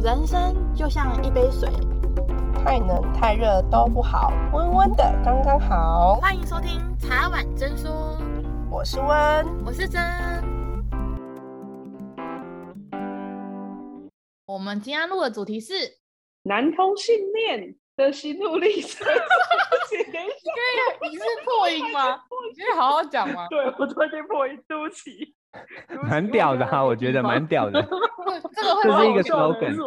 人生就像一杯水，太冷太热都不好，温温的刚刚好。欢迎收听茶碗真说，我是温，我是真。我们今天录的主题是男同性恋的心路历程。你可以，你是破音吗？你可以好好讲吗？对，我突然间破音，对不起。蛮屌的哈，我觉得蛮屌的。这这是一个 slogan。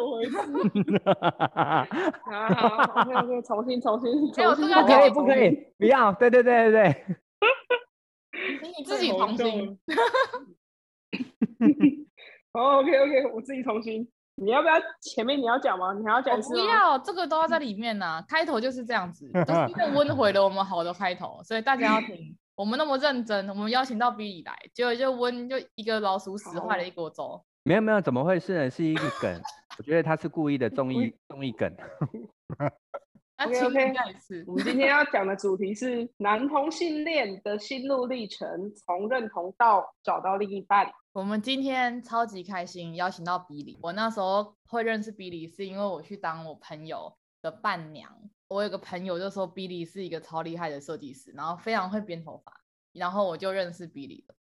好好好，OK，重新重新重新。不可以不可以，不要，对对对对对。你自己重新。好，OK OK，我自己重新。你要不要前面你要讲吗？你还要讲？不要，这个都要在里面呢。开头就是这样子，都是因为温回了我们好的开头，所以大家要听。我们那么认真，我们邀请到 Billy 来，结果就温就一个老鼠屎坏了一锅粥。没有没有，怎么回事呢？是一个梗，我觉得他是故意的综艺综艺梗。OK OK，我们今天要讲的主题是男同性恋的心路历程，从认同到找到另一半。我们今天超级开心，邀请到 Billy。我那时候会认识 Billy，是因为我去当我朋友的伴娘。我有个朋友就说 Billy 是一个超厉害的设计师，然后非常会编头发，然后我就认识 Billy 了。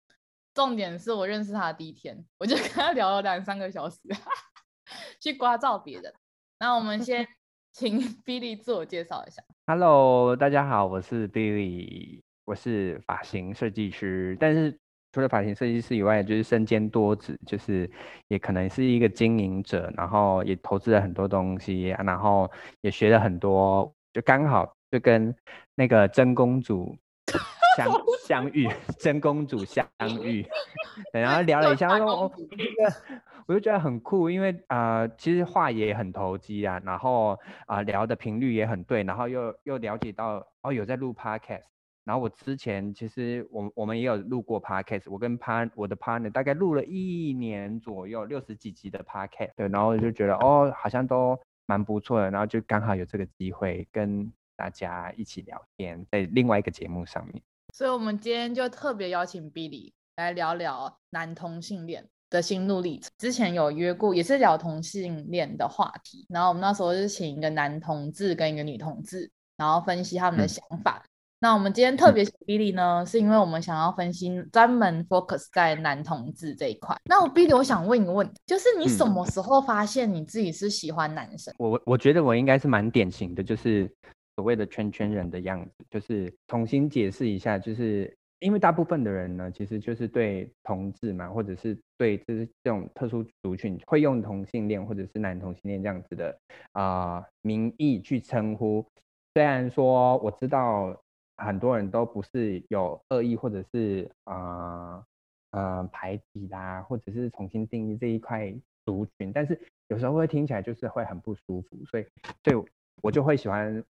重点是我认识他的第一天，我就跟他聊了两三个小时，去刮照别人。那我们先 请 Billy 自我介绍一下。Hello，大家好，我是 Billy，我是发型设计师，但是。除了发型设计师以外，就是身兼多职，就是也可能是一个经营者，然后也投资了很多东西，然后也学了很多，就刚好就跟那个真公主 相相遇，真公主相遇，然后聊了一下，我我觉得我就觉得很酷，因为啊、呃，其实话也很投机啊，然后啊、呃、聊的频率也很对，然后又又了解到哦有在录 podcast。然后我之前其实我我们也有录过 podcast，我跟 part 我的 partner 大概录了一年左右，六十几集的 podcast，对，然后就觉得哦好像都蛮不错的，然后就刚好有这个机会跟大家一起聊天，在另外一个节目上面。所以我们今天就特别邀请 Billy 来聊聊男同性恋的心路历程。之前有约过，也是聊同性恋的话题，然后我们那时候是请一个男同志跟一个女同志，然后分析他们的想法。嗯那我们今天特别请 Billy 呢，是因为我们想要分析专门 focus 在男同志这一块。那我 Billy，我想问一个问题，就是你什么时候发现你自己是喜欢男生？嗯、我我觉得我应该是蛮典型的，就是所谓的圈圈人的样子。就是重新解释一下，就是因为大部分的人呢，其实就是对同志嘛，或者是对就是这种特殊族群，会用同性恋或者是男同性恋这样子的啊、呃、名义去称呼。虽然说我知道。很多人都不是有恶意，或者是呃呃排挤啦，或者是重新定义这一块族群，但是有时候会听起来就是会很不舒服，所以对我就会喜欢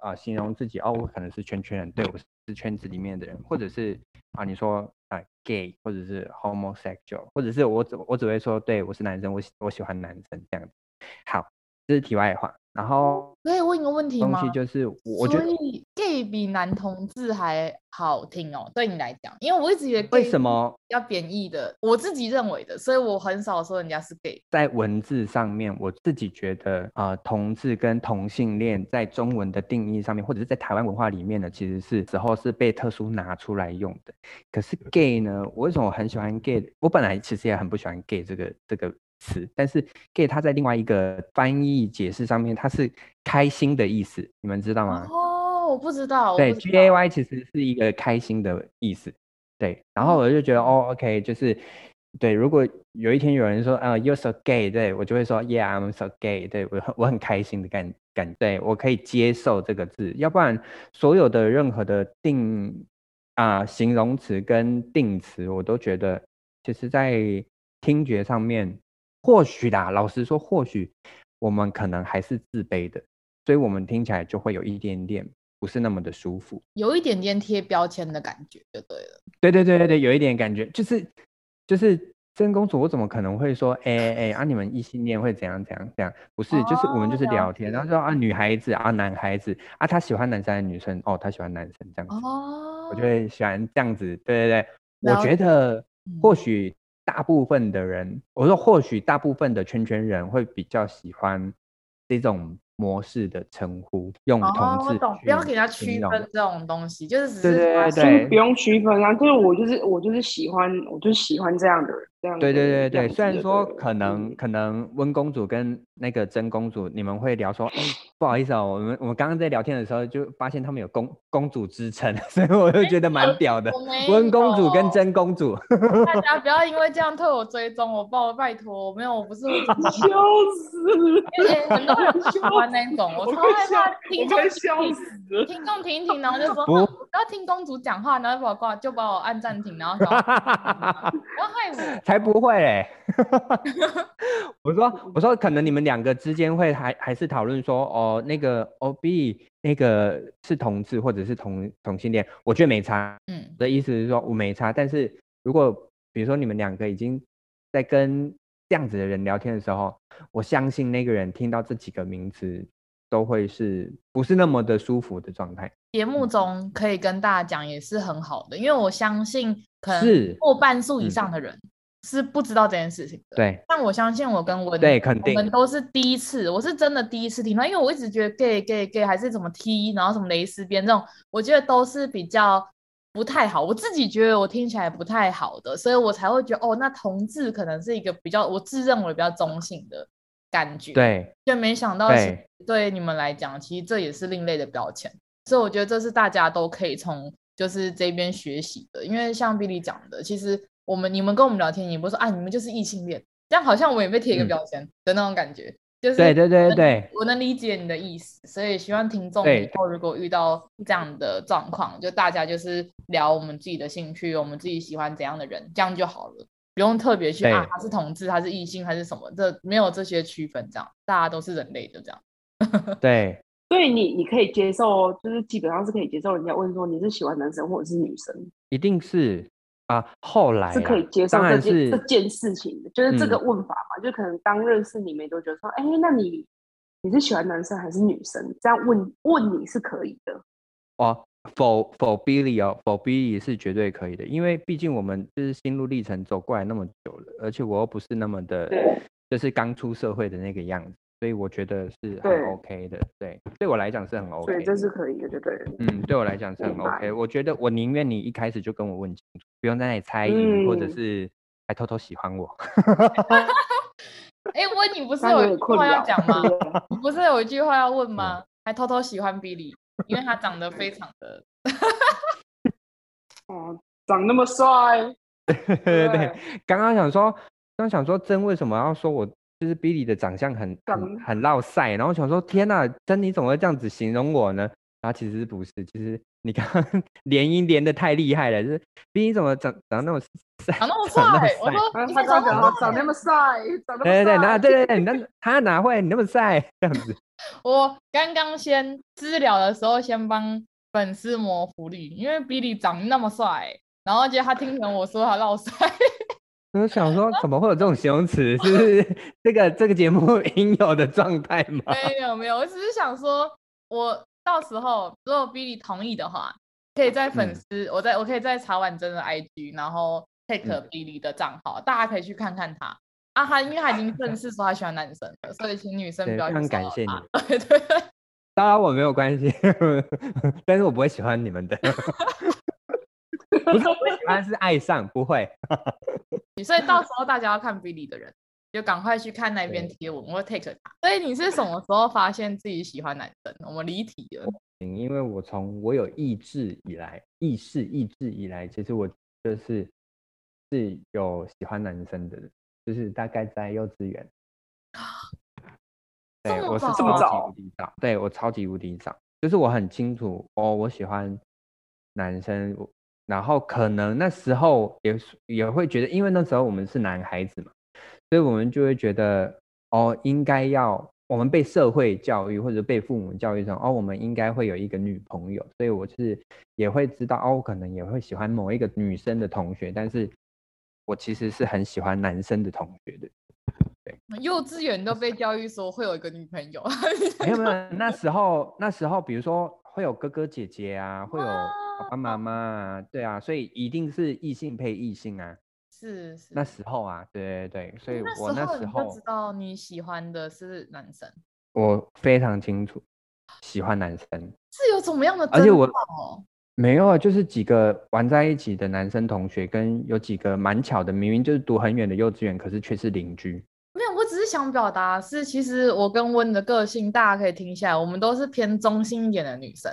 啊、形容自己哦，我可能是圈圈人，对，我是圈子里面的人，或者是啊、你说啊、gay，或者是 homosexual，或者是我只我只会说对我是男生，我喜我喜欢男生这样。好，这是题外话。然后可以问一个问题吗？东西就是我觉得 gay 比男同志还好听哦，对你来讲，因为我一直以为 gay 为什么要贬义的，我自己认为的，所以我很少说人家是 gay。在文字上面，我自己觉得啊、呃，同志跟同性恋在中文的定义上面，或者是在台湾文化里面呢，其实是时候是被特殊拿出来用的。可是 gay 呢，我为什么我很喜欢 gay？我本来其实也很不喜欢 gay 这个这个。词，但是 gay 它在另外一个翻译解释上面，它是开心的意思，你们知道吗？哦，我不知道。对，G A Y 其实是一个开心的意思。对，然后我就觉得，嗯、哦，OK，就是对。如果有一天有人说，啊、uh,，You're so gay，对我就会说，Yeah，I'm so gay，对我很我很开心的感感，对我可以接受这个字。要不然，所有的任何的定啊、呃、形容词跟定词，我都觉得，其实在听觉上面。或许啦，老实说，或许我们可能还是自卑的，所以我们听起来就会有一点点不是那么的舒服，有一点点贴标签的感觉，就对了。对对对对对，有一点感觉，就是就是真公主，我怎么可能会说，哎哎哎啊，你们异性恋会怎样怎样怎样？不是，就是我们就是聊天，然后说啊，女孩子啊，男孩子啊，他喜欢男生还是女生？哦，他喜欢男生这样子，哦，我就会喜欢这样子，对对对，我觉得或许。大部分的人，我说或许大部分的圈圈人会比较喜欢这种。模式的称呼用同志，哦，不要给他区分这种东西，就是只是对对对对，不用区分啊，就是我就是我就是喜欢，我就是喜欢这样的人，这样对对对对，虽然说可能。可能温公主跟那个真公主，你们会聊说，哎，不好意思哦，我们我们刚刚在聊天的时候就发现他们有公公主之称，所以我就觉得蛮屌的，温公主跟真公主，大家不要因为这样特我追踪，我抱拜托，我没有，我不是，笑死，因为很多人喜欢。那种 我超害怕听众听，听众听一听，然后就说不要听公主讲话，然后把我挂，就把我按暂停，然后然后 害我，才不会嘞！我说我说可能你们两个之间会还还是讨论说哦那个 O B 那个是同志或者是同同性恋，我觉得没差。嗯，的意思是说我没差，但是如果比如说你们两个已经在跟这样子的人聊天的时候，我相信那个人听到这几个名词，都会是不是那么的舒服的状态。节目中可以跟大家讲也是很好的，因为我相信可能过半数以上的人是不知道这件事情的。对，但我相信我跟文对肯定我们都是第一次，我是真的第一次听到，因为我一直觉得 gay gay gay 还是怎么 T，然后什么蕾丝边这种，我觉得都是比较。不太好，我自己觉得我听起来不太好的，所以我才会觉得哦，那同志可能是一个比较我自认为比较中性的感觉。对，就没想到是对你们来讲，其实这也是另类的标签。所以我觉得这是大家都可以从就是这边学习的，因为像 Billy 讲的，其实我们你们跟我们聊天，你不是说啊，你们就是异性恋，这样好像我们也被贴一个标签的那种感觉。嗯就是对对对对，我能理解你的意思，所以希望听众以后如果遇到这样的状况，就大家就是聊我们自己的兴趣，我们自己喜欢怎样的人，这样就好了，不用特别去啊，他是同志，他是异性还是什么，这没有这些区分，这样大家都是人类就这样。对，所以你你可以接受，就是基本上是可以接受人家问说你是喜欢男生或者是女生，一定是。啊，后来、啊、是可以接受这件这件事情的，就是这个问法嘛，嗯、就可能刚认识你没多久，说，哎、欸，那你你是喜欢男生还是女生？这样问问你是可以的。哦，for for Billy 哦，for Billy 是绝对可以的，因为毕竟我们就是心路历程走过来那么久了，而且我又不是那么的，就是刚出社会的那个样子。所以我觉得是很 OK 的，对，对，对我来讲是很 OK，对，这是可以的，对对。嗯，对我来讲是很 OK。我觉得我宁愿你一开始就跟我问清楚，不用在那里猜疑，或者是还偷偷喜欢我。哎，问，你不是有一句话要讲吗？不是有一句话要问吗？还偷偷喜欢 Billy，因为他长得非常的，哦，长那么帅。对对对，刚刚想说，刚想说，真为什么要说我？就是 Billy 的长相很很很落赛，然后想说天呐，珍妮怎么会这样子形容我呢？然后其实不是，其实你刚刚 连音连的太厉害了，就是 Billy 怎么长长那么帅，长那么帅？我说他刚刚讲长那么 帅，长那么帅，对对对，那对对对，那他哪会你那么帅这样子？我刚刚先私聊的时候，先帮粉丝谋福利，因为 Billy 长那么帅，然后结果他听成我说他落赛。我想说，怎么会有这种形容词？是这个这个节目 应有的状态吗？没有没有，我只是想说，我到时候如果 Billy 同意的话，可以在粉丝，嗯、我在我可以在茶碗蒸的 IG，然后 take Billy 的账号，嗯、大家可以去看看他。啊，他因为他已经正式说他喜欢男生了，所以请女生不要。非常感谢你。对 对对，当然我没有关系，但是我不会喜欢你们的。不是我喜欢，是爱上，不会。所以到时候大家要看 Billy 的人，就赶快去看那边贴文，我会 take 他。所以你是什么时候发现自己喜欢男生？我们离题了。因为我从我有意志以来，意识意志以来，其实我就是是有喜欢男生的，就是大概在幼稚园。对，我是超级无敌早，对我超级无敌早，就是我很清楚哦，我喜欢男生。然后可能那时候也也会觉得，因为那时候我们是男孩子嘛，所以我们就会觉得哦，应该要我们被社会教育或者被父母教育成哦，我们应该会有一个女朋友，所以我是也会知道哦，我可能也会喜欢某一个女生的同学，但是我其实是很喜欢男生的同学的。对，幼稚园都被教育说会有一个女朋友，没有没 有，那时候那时候比如说会有哥哥姐姐啊，会有。爸爸妈妈，对啊，所以一定是异性配异性啊。是是那时候啊，对对对，所以我那时候就知道你喜欢的是男生，我非常清楚喜欢男生是有怎么样的，而且我没有啊，就是几个玩在一起的男生同学，跟有几个蛮巧的，明明就是读很远的幼稚园，可是却是邻居。没有，我只是想表达是，其实我跟温的个性，大家可以听下来，我们都是偏中性一点的女生。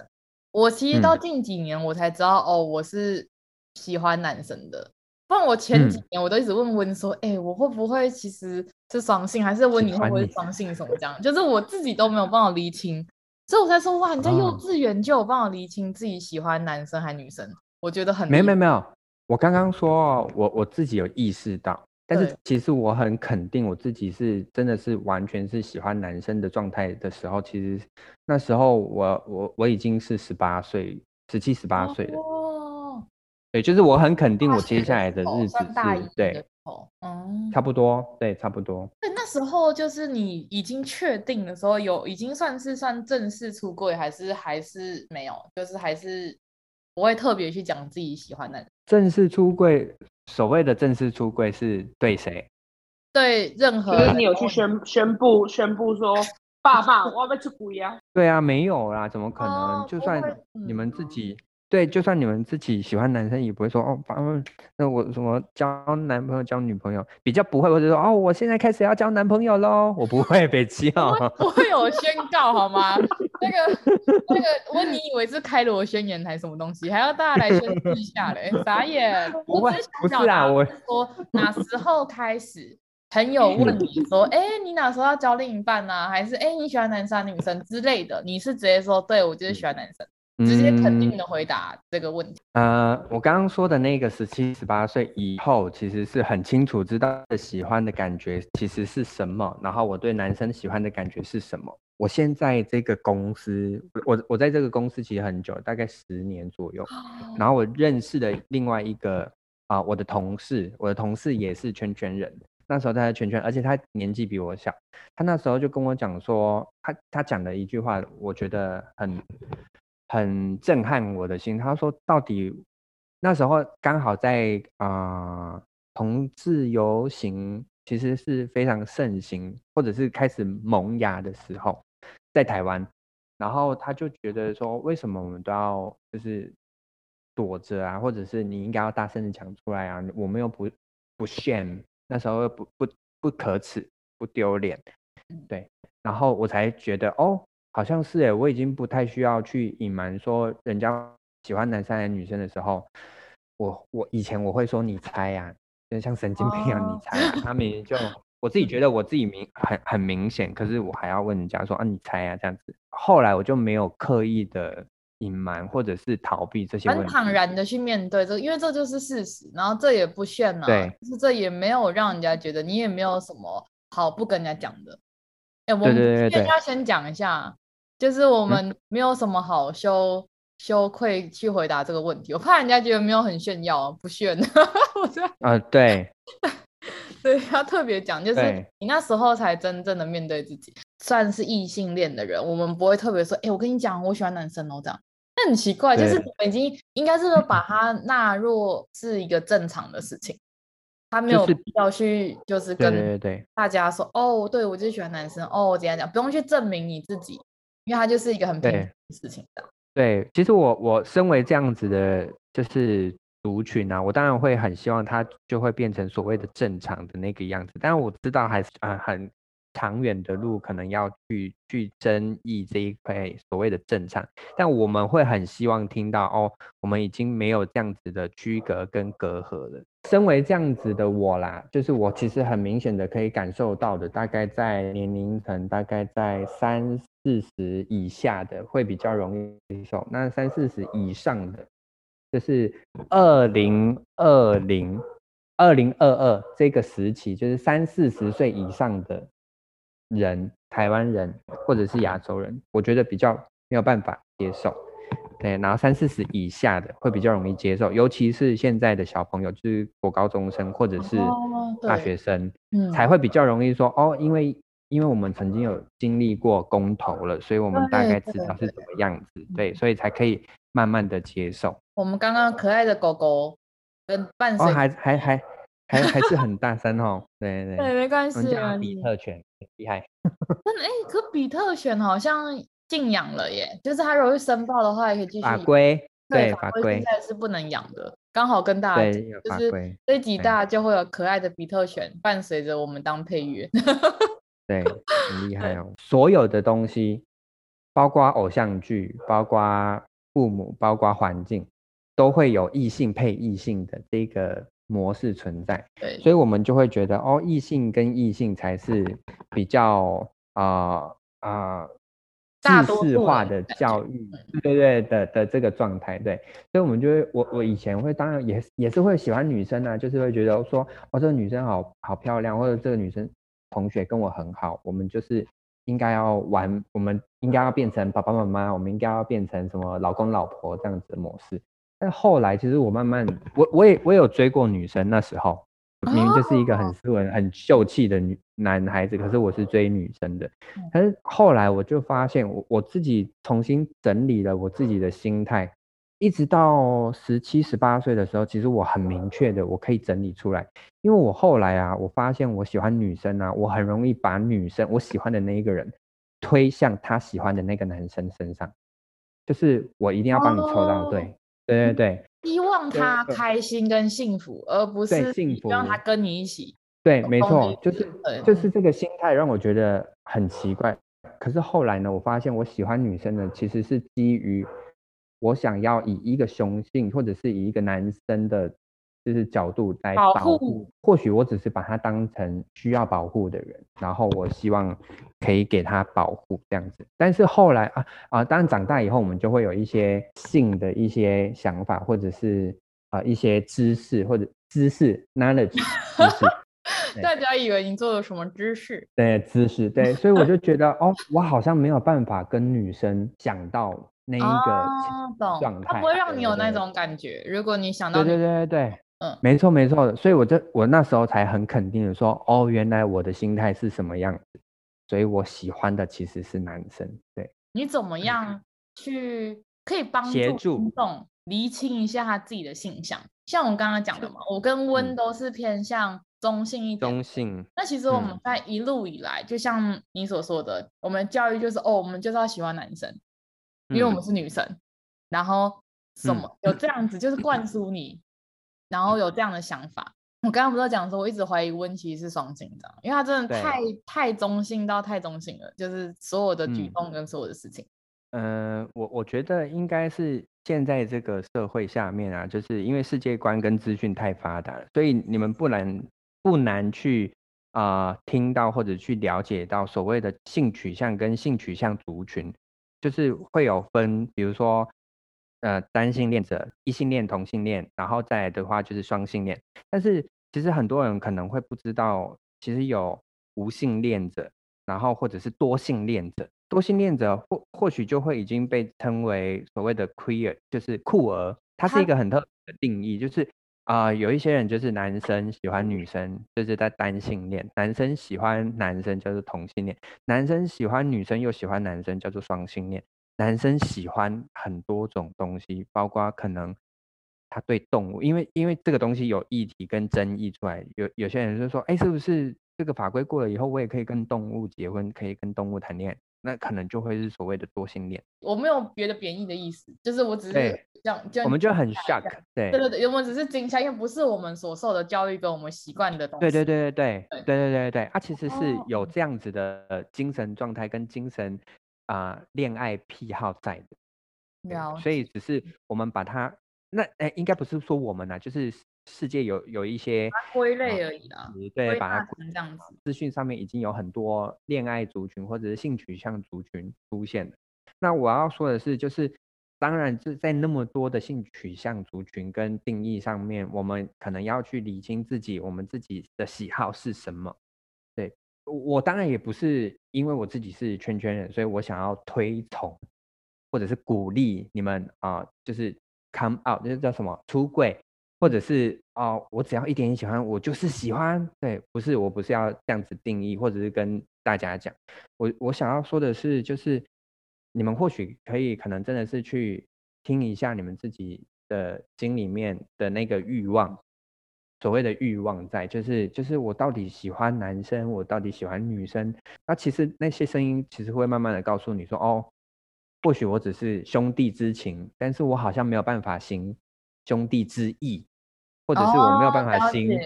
我其实到近几年我才知道，嗯、哦，我是喜欢男生的。不然我前几年我都一直问温说，哎、嗯欸，我会不会其实是双性，还是问你会不会是双性什么这样？就是我自己都没有办法厘清，所以我才说，哇，你在幼稚园就有办法厘清自己喜欢男生还是女生，我觉得很没没没有。我刚刚说我我自己有意识到。但是其实我很肯定我自己是真的是完全是喜欢男生的状态的时候，其实那时候我我我已经是十八岁，十七十八岁了。哦，对，就是我很肯定我接下来的日子是对，嗯，差不多，对，差不多。对，那时候就是你已经确定的时候，有已经算是算正式出柜，还是还是没有，就是还是不会特别去讲自己喜欢男生。正式出柜。所谓的正式出柜是对谁？对任何，就是你有去宣宣布宣布说，爸爸，我要出柜呀？对啊，没有啦，怎么可能？哦、就算你们自己。对，就算你们自己喜欢男生，也不会说哦，反正那我什么交男朋友、交女朋友比较不会，或者说哦，我现在开始要交男朋友喽，我不会被叫，不会有宣告好吗？那个那个，我你以为是开罗宣言还是什么东西，还要大家来宣誓一下嘞？傻眼，不会，不是啊，我说哪时候开始，朋友问你说，哎，你哪时候要交另一半呢？还是哎，你喜欢男生女生之类的？你是直接说，对，我就是喜欢男生。直接肯定的回答这个问题。嗯、呃，我刚刚说的那个十七、十八岁以后，其实是很清楚知道喜欢的感觉其实是什么，然后我对男生喜欢的感觉是什么。我现在这个公司，我我在这个公司其实很久，大概十年左右。然后我认识的另外一个啊、呃，我的同事，我的同事也是圈圈人。那时候他在圈圈，而且他年纪比我小。他那时候就跟我讲说，他他讲的一句话，我觉得很。很震撼我的心。他说：“到底那时候刚好在啊、呃，同志游行其实是非常盛行，或者是开始萌芽的时候，在台湾。然后他就觉得说，为什么我们都要就是躲着啊，或者是你应该要大声的讲出来啊？我们又不不 shame，那时候又不不不可耻，不丢脸，对。然后我才觉得哦。”好像是哎，我已经不太需要去隐瞒说人家喜欢男生还是女生的时候，我我以前我会说你猜呀、啊，就像神经病一样你猜、啊，他们就 我自己觉得我自己明很很明显，可是我还要问人家说啊你猜啊这样子，后来我就没有刻意的隐瞒或者是逃避这些问题，很坦然的去面对这，因为这就是事实，然后这也不炫啊，对，就是这也没有让人家觉得你也没有什么好不跟人家讲的。哎，我们今天要先讲一下。就是我们没有什么好羞、嗯、羞愧去回答这个问题，我怕人家觉得没有很炫耀，不炫。我觉得啊、呃，对，对，要特别讲，就是你那时候才真正的面对自己，算是异性恋的人，我们不会特别说，哎，我跟你讲，我喜欢男生哦，这样。那很奇怪，就是我们已经应该是把它纳入是一个正常的事情，他没有必要去就是跟大家说，哦，对我就喜欢男生，哦，怎样讲，不用去证明你自己。因为他就是一个很平常的事情的。对，其实我我身为这样子的，就是族群啊，我当然会很希望他就会变成所谓的正常的那个样子。但是我知道还是啊、呃、很长远的路，可能要去去争议这一块所谓的正常。但我们会很希望听到哦，我们已经没有这样子的区隔跟隔阂了。身为这样子的我啦，就是我其实很明显的可以感受到的，大概在年龄层，大概在三四十以下的会比较容易接受，那三四十以上的，就是二零二零二零二二这个时期，就是三四十岁以上的人，台湾人或者是亚洲人，我觉得比较没有办法接受。对，然后三四十以下的会比较容易接受，尤其是现在的小朋友，就是国高中生或者是大学生，哦、才会比较容易说哦，因为因为我们曾经有经历过公投了，所以我们大概知道是怎么样子，对，所以才可以慢慢的接受。我们刚刚可爱的狗狗跟伴随、哦，还还还还还是很大声哦。对对对，没关系。比特犬厉害。可比特犬好像禁养了耶，就是它如果申报的话，也可以继续。法规对法规现在是不能养的。刚好跟大家就是这一集，大就会有可爱的比特犬伴随着我们当配乐。对，很厉害哦。所有的东西，包括偶像剧，包括父母，包括环境，都会有异性配异性的这个模式存在。对，所以我们就会觉得哦，异性跟异性才是比较啊啊。呃呃知识化的教育，对对的的这个状态，对，所以我们就会，我我以前会，当然也也是会喜欢女生啊，就是会觉得说，哦，这个女生好好漂亮，或者这个女生同学跟我很好，我们就是应该要玩，我们应该要变成爸爸妈妈，我们应该要变成什么老公老婆这样子的模式。但后来其实我慢慢，我我也我也有追过女生，那时候。明明就是一个很斯文、很秀气的女男孩子，可是我是追女生的。可是后来我就发现，我我自己重新整理了我自己的心态，一直到十七、十八岁的时候，其实我很明确的，我可以整理出来。因为我后来啊，我发现我喜欢女生啊，我很容易把女生我喜欢的那一个人推向他喜欢的那个男生身上，就是我一定要帮你抽到对，对对对。希望他开心跟幸福，而不是幸福让他跟你一起。对，没错，就是就是这个心态让我觉得很奇怪。可是后来呢，我发现我喜欢女生呢，其实是基于我想要以一个雄性或者是以一个男生的。就是角度来保护，或许我只是把他当成需要保护的人，然后我希望可以给他保护这样子。但是后来啊啊，当然长大以后，我们就会有一些性的一些想法，或者是啊一些知识或者知识 knowledge 知识。大家以为你做了什么知识？对，知识对，所以我就觉得 哦，我好像没有办法跟女生讲到那一个状态，他不会让你有那种感觉。如果你想到，对对对对对。嗯，没错没错，所以我就我那时候才很肯定的说，哦，原来我的心态是什么样子，所以我喜欢的其实是男生。对，你怎么样去可以帮助听众厘清一下他自己的性向？像我刚刚讲的嘛，我跟温都是偏向中性一点。中性。那其实我们在一路以来，就像你所说的，我们教育就是哦，我们就是要喜欢男生，因为我们是女生，然后什么有这样子就是灌输你。然后有这样的想法，我刚刚不是讲说，我一直怀疑温其实是双性的，因为他真的太太中性到太中性了，就是所有的举动跟所有的事情。嗯，呃、我我觉得应该是现在这个社会下面啊，就是因为世界观跟资讯太发达了，所以你们不难不难去啊、呃、听到或者去了解到所谓的性取向跟性取向族群，就是会有分，比如说。呃，单性恋者、异性恋、同性恋，然后再来的话就是双性恋。但是其实很多人可能会不知道，其实有无性恋者，然后或者是多性恋者。多性恋者或或许就会已经被称为所谓的 queer，就是酷儿。它是一个很特别的定义，就是啊、呃，有一些人就是男生喜欢女生，就是在单性恋；男生喜欢男生叫做同性恋；男生喜欢女生又喜欢男生叫做双性恋。男生喜欢很多种东西，包括可能他对动物，因为因为这个东西有议题跟争议出来，有有些人就说，哎，是不是这个法规过了以后，我也可以跟动物结婚，可以跟动物谈恋爱？那可能就会是所谓的多性恋。我没有别的贬义的意思，就是我只是这样，就我们就很 shock，对对对对，我们只是惊吓，因为不是我们所受的教育跟我们习惯的东西。对对对对对对对对对，它其实是有这样子的精神状态跟精神。啊、呃，恋爱癖好在的。所以只是我们把它那哎，应该不是说我们啊，就是世界有有一些归类而已啦。对，把它这样子。资讯上面已经有很多恋爱族群或者是性取向族群出现了。那我要说的是，就是当然是在那么多的性取向族群跟定义上面，我们可能要去理清自己，我们自己的喜好是什么。对我当然也不是因为我自己是圈圈人，所以我想要推崇或者是鼓励你们啊、就是 come out，就是叫什么出柜，或者是哦、我只要一点点喜欢，我就是喜欢。对，不是，我不是要这样子定义，或者是跟大家讲，我我想要说的是，就是你们或许可以，可能真的是去听一下你们自己的心里面的那个欲望，所谓的欲望在，就是就是我到底喜欢男生，我到底喜欢女生？那其实那些声音其实会慢慢的告诉你说，哦，或许我只是兄弟之情，但是我好像没有办法行兄弟之义，或者是我没有办法行，哦、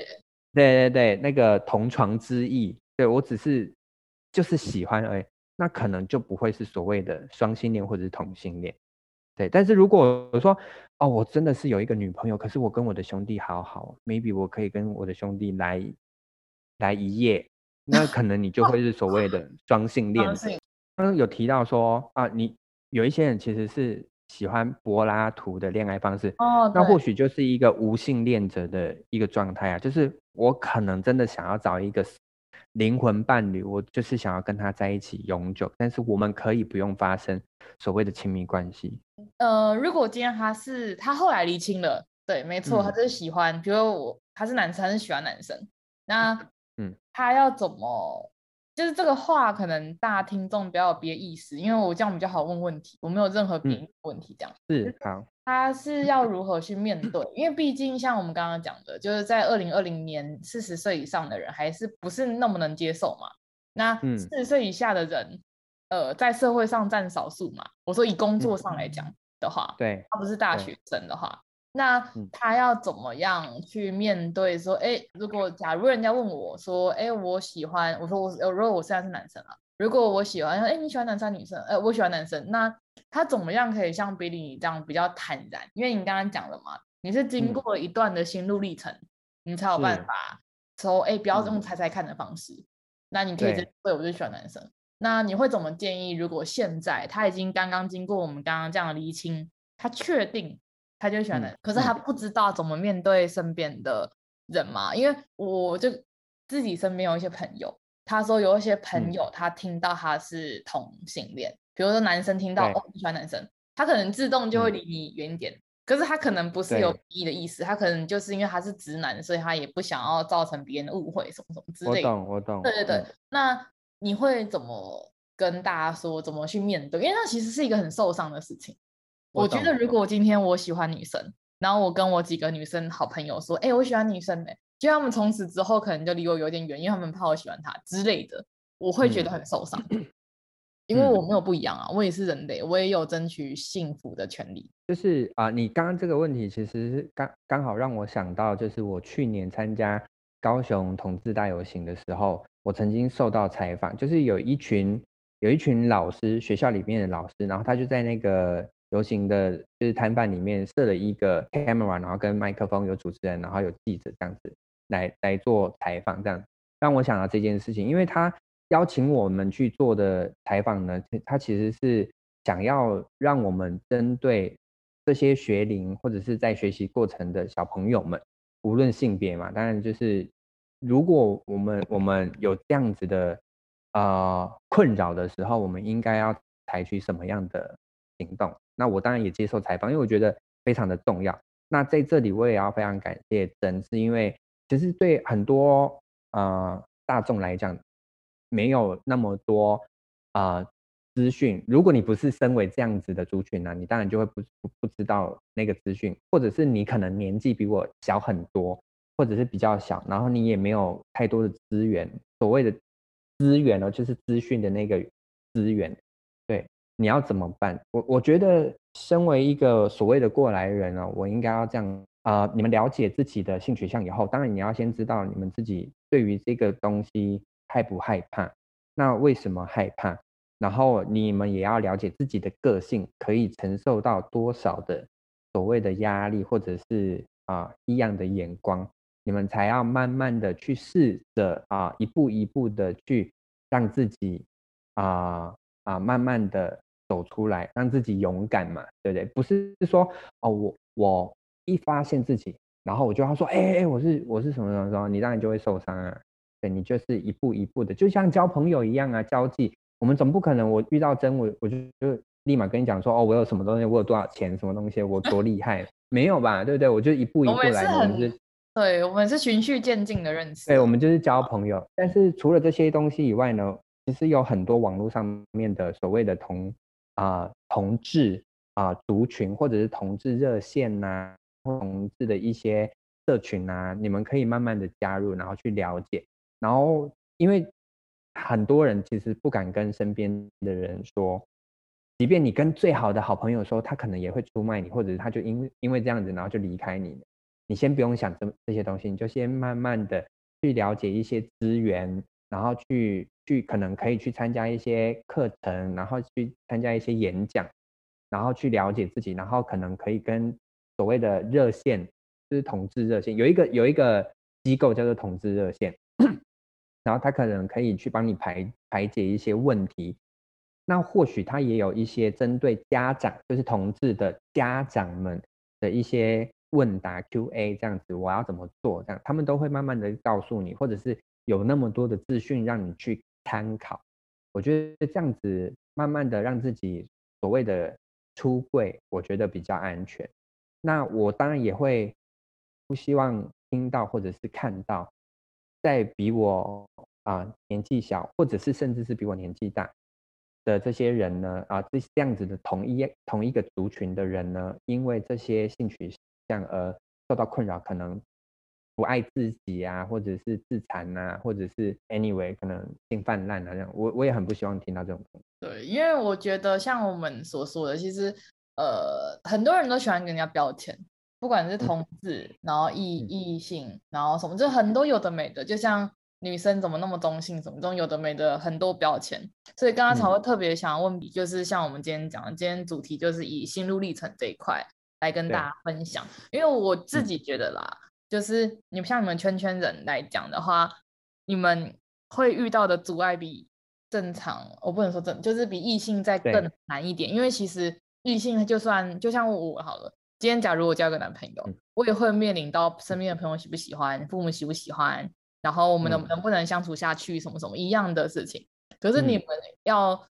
对对对，那个同床之义，对我只是就是喜欢而已，那可能就不会是所谓的双性恋或者是同性恋。对，但是如果我说，哦，我真的是有一个女朋友，可是我跟我的兄弟好好，maybe 我可以跟我的兄弟来来一夜，那可能你就会是所谓的 双性恋。刚刚有提到说啊，你有一些人其实是喜欢柏拉图的恋爱方式，哦，那或许就是一个无性恋者的一个状态啊，就是我可能真的想要找一个。灵魂伴侣，我就是想要跟他在一起永久，但是我们可以不用发生所谓的亲密关系。呃，如果今天他是他后来离清了，对，没错，他就是喜欢，嗯、比如我他是男生，他是喜欢男生，那嗯，他要怎么？就是这个话，可能大家听众不要有别意思，因为我这样比较好问问题，我没有任何别问题，这样、嗯、是好。他是要如何去面对？因为毕竟像我们刚刚讲的，就是在二零二零年，四十岁以上的人还是不是那么能接受嘛？那四十岁以下的人，嗯、呃，在社会上占少数嘛。我说以工作上来讲的话，对、嗯，他不是大学生的话。那他要怎么样去面对？说，哎、欸，如果假如人家问我说，哎、欸，我喜欢，我说我，如果我现在是男生啊，如果我喜欢，哎、欸，你喜欢男生女生？呃，我喜欢男生。那他怎么样可以像 Billy 这样比较坦然？因为你刚刚讲了嘛，你是经过了一段的心路历程，嗯、你才有办法说，哎、欸，不要用猜猜看的方式。嗯、那你可以直接对，我就喜欢男生。那你会怎么建议？如果现在他已经刚刚经过我们刚刚这样的厘清，他确定。他就喜欢的，嗯、可是他不知道怎么面对身边的人嘛，嗯、因为我就自己身边有一些朋友，他说有一些朋友他听到他是同性恋，嗯、比如说男生听到哦喜欢男生，他可能自动就会离你远一点，嗯、可是他可能不是有敌意的意思，他可能就是因为他是直男，所以他也不想要造成别人的误会什么什么之类的。我懂，我懂。对对对，嗯、那你会怎么跟大家说？怎么去面对？因为那其实是一个很受伤的事情。我觉得如果今天我喜欢女生，然后我跟我几个女生好朋友说，哎、欸，我喜欢女生哎，就他们从此之后可能就离我有点远，因为他们怕我喜欢他之类的，我会觉得很受伤，嗯、因为我没有不一样啊，我也是人类，我也有争取幸福的权利。就是啊，你刚刚这个问题其实是刚刚好让我想到，就是我去年参加高雄同志大游行的时候，我曾经受到采访，就是有一群有一群老师，学校里面的老师，然后他就在那个。游行的就是摊贩里面设了一个 camera，然后跟麦克风，有主持人，然后有记者这样子来来做采访，这样让我想到这件事情，因为他邀请我们去做的采访呢，他其实是想要让我们针对这些学龄或者是在学习过程的小朋友们，无论性别嘛，当然就是如果我们我们有这样子的呃困扰的时候，我们应该要采取什么样的行动？那我当然也接受采访，因为我觉得非常的重要。那在这里我也要非常感谢真，是因为其实对很多呃大众来讲，没有那么多呃资讯。如果你不是身为这样子的族群呢、你当然就会不不不知道那个资讯，或者是你可能年纪比我小很多，或者是比较小，然后你也没有太多的资源。所谓的资源呢，就是资讯的那个资源，对。你要怎么办？我我觉得，身为一个所谓的过来人呢，我应该要这样啊、你们了解自己的性取向以后，当然你要先知道你们自己对于这个东西害不害怕，那为什么害怕？然后你们也要了解自己的个性可以承受到多少的所谓的压力，或者是啊、呃、异样的眼光，你们才要慢慢的去试着啊、一步一步的去让自己啊啊、慢慢的。走出来，让自己勇敢嘛，对不对？不是说哦，我我一发现自己，然后我就要说，哎哎哎，我是我是什么什么什么，你当然就会受伤啊。对，你就是一步一步的，就像交朋友一样啊，交际。我们总不可能我遇到真我，我就就立马跟你讲说，哦，我有什么东西，我有多少钱，什么东西，我多厉害，没有吧？对不对？我就一步一步来。我们是，对，我们是循序渐进的认识。对，我们就是交朋友。但是除了这些东西以外呢，其实有很多网络上面的所谓的同。啊、呃，同志啊、呃，族群或者是同志热线呐、啊，同志的一些社群啊，你们可以慢慢的加入，然后去了解。然后因为很多人其实不敢跟身边的人说，即便你跟最好的好朋友说，他可能也会出卖你，或者他就因为因为这样子，然后就离开你。你先不用想这这些东西，你就先慢慢的去了解一些资源，然后去去可能可以去参加一些课程，然后去参加一些演讲，然后去了解自己，然后可能可以跟所谓的热线，就是同志热线，有一个有一个机构叫做同志热线，然后他可能可以去帮你排排解一些问题，那或许他也有一些针对家长，就是同志的家长们的一些。问答 Q&A 这样子，我要怎么做？这样他们都会慢慢的告诉你，或者是有那么多的资讯让你去参考。我觉得这样子慢慢的让自己所谓的出柜，我觉得比较安全。那我当然也会不希望听到或者是看到，在比我啊、年纪小，或者是甚至是比我年纪大的这些人呢，啊这这样子的同一同一个族群的人呢，因为这些性取向。而受到困扰，可能不爱自己啊，或者是自残啊，或者是 anyway 可能性泛滥啊，这样我我也很不希望听到这种。对，因为我觉得像我们所说的，其实呃很多人都喜欢给人家标签，不管是同志，嗯、然后异异性，然后什么，就很多有的没的，就像女生怎么那么中性，什么这种有的没的很多标签。所以刚刚才会特别想要问你，就是像我们今天讲的，今天主题就是以心路历程这一块。来跟大家分享，因为我自己觉得啦，嗯、就是你们像你们圈圈人来讲的话，你们会遇到的阻碍比正常，我不能说正，就是比异性再更难一点。因为其实异性就算就像我好了，今天假如我交个男朋友，嗯、我也会面临到身边的朋友喜不喜欢，父母喜不喜欢，然后我们能能不能相处下去，什么什么一样的事情。可是你们要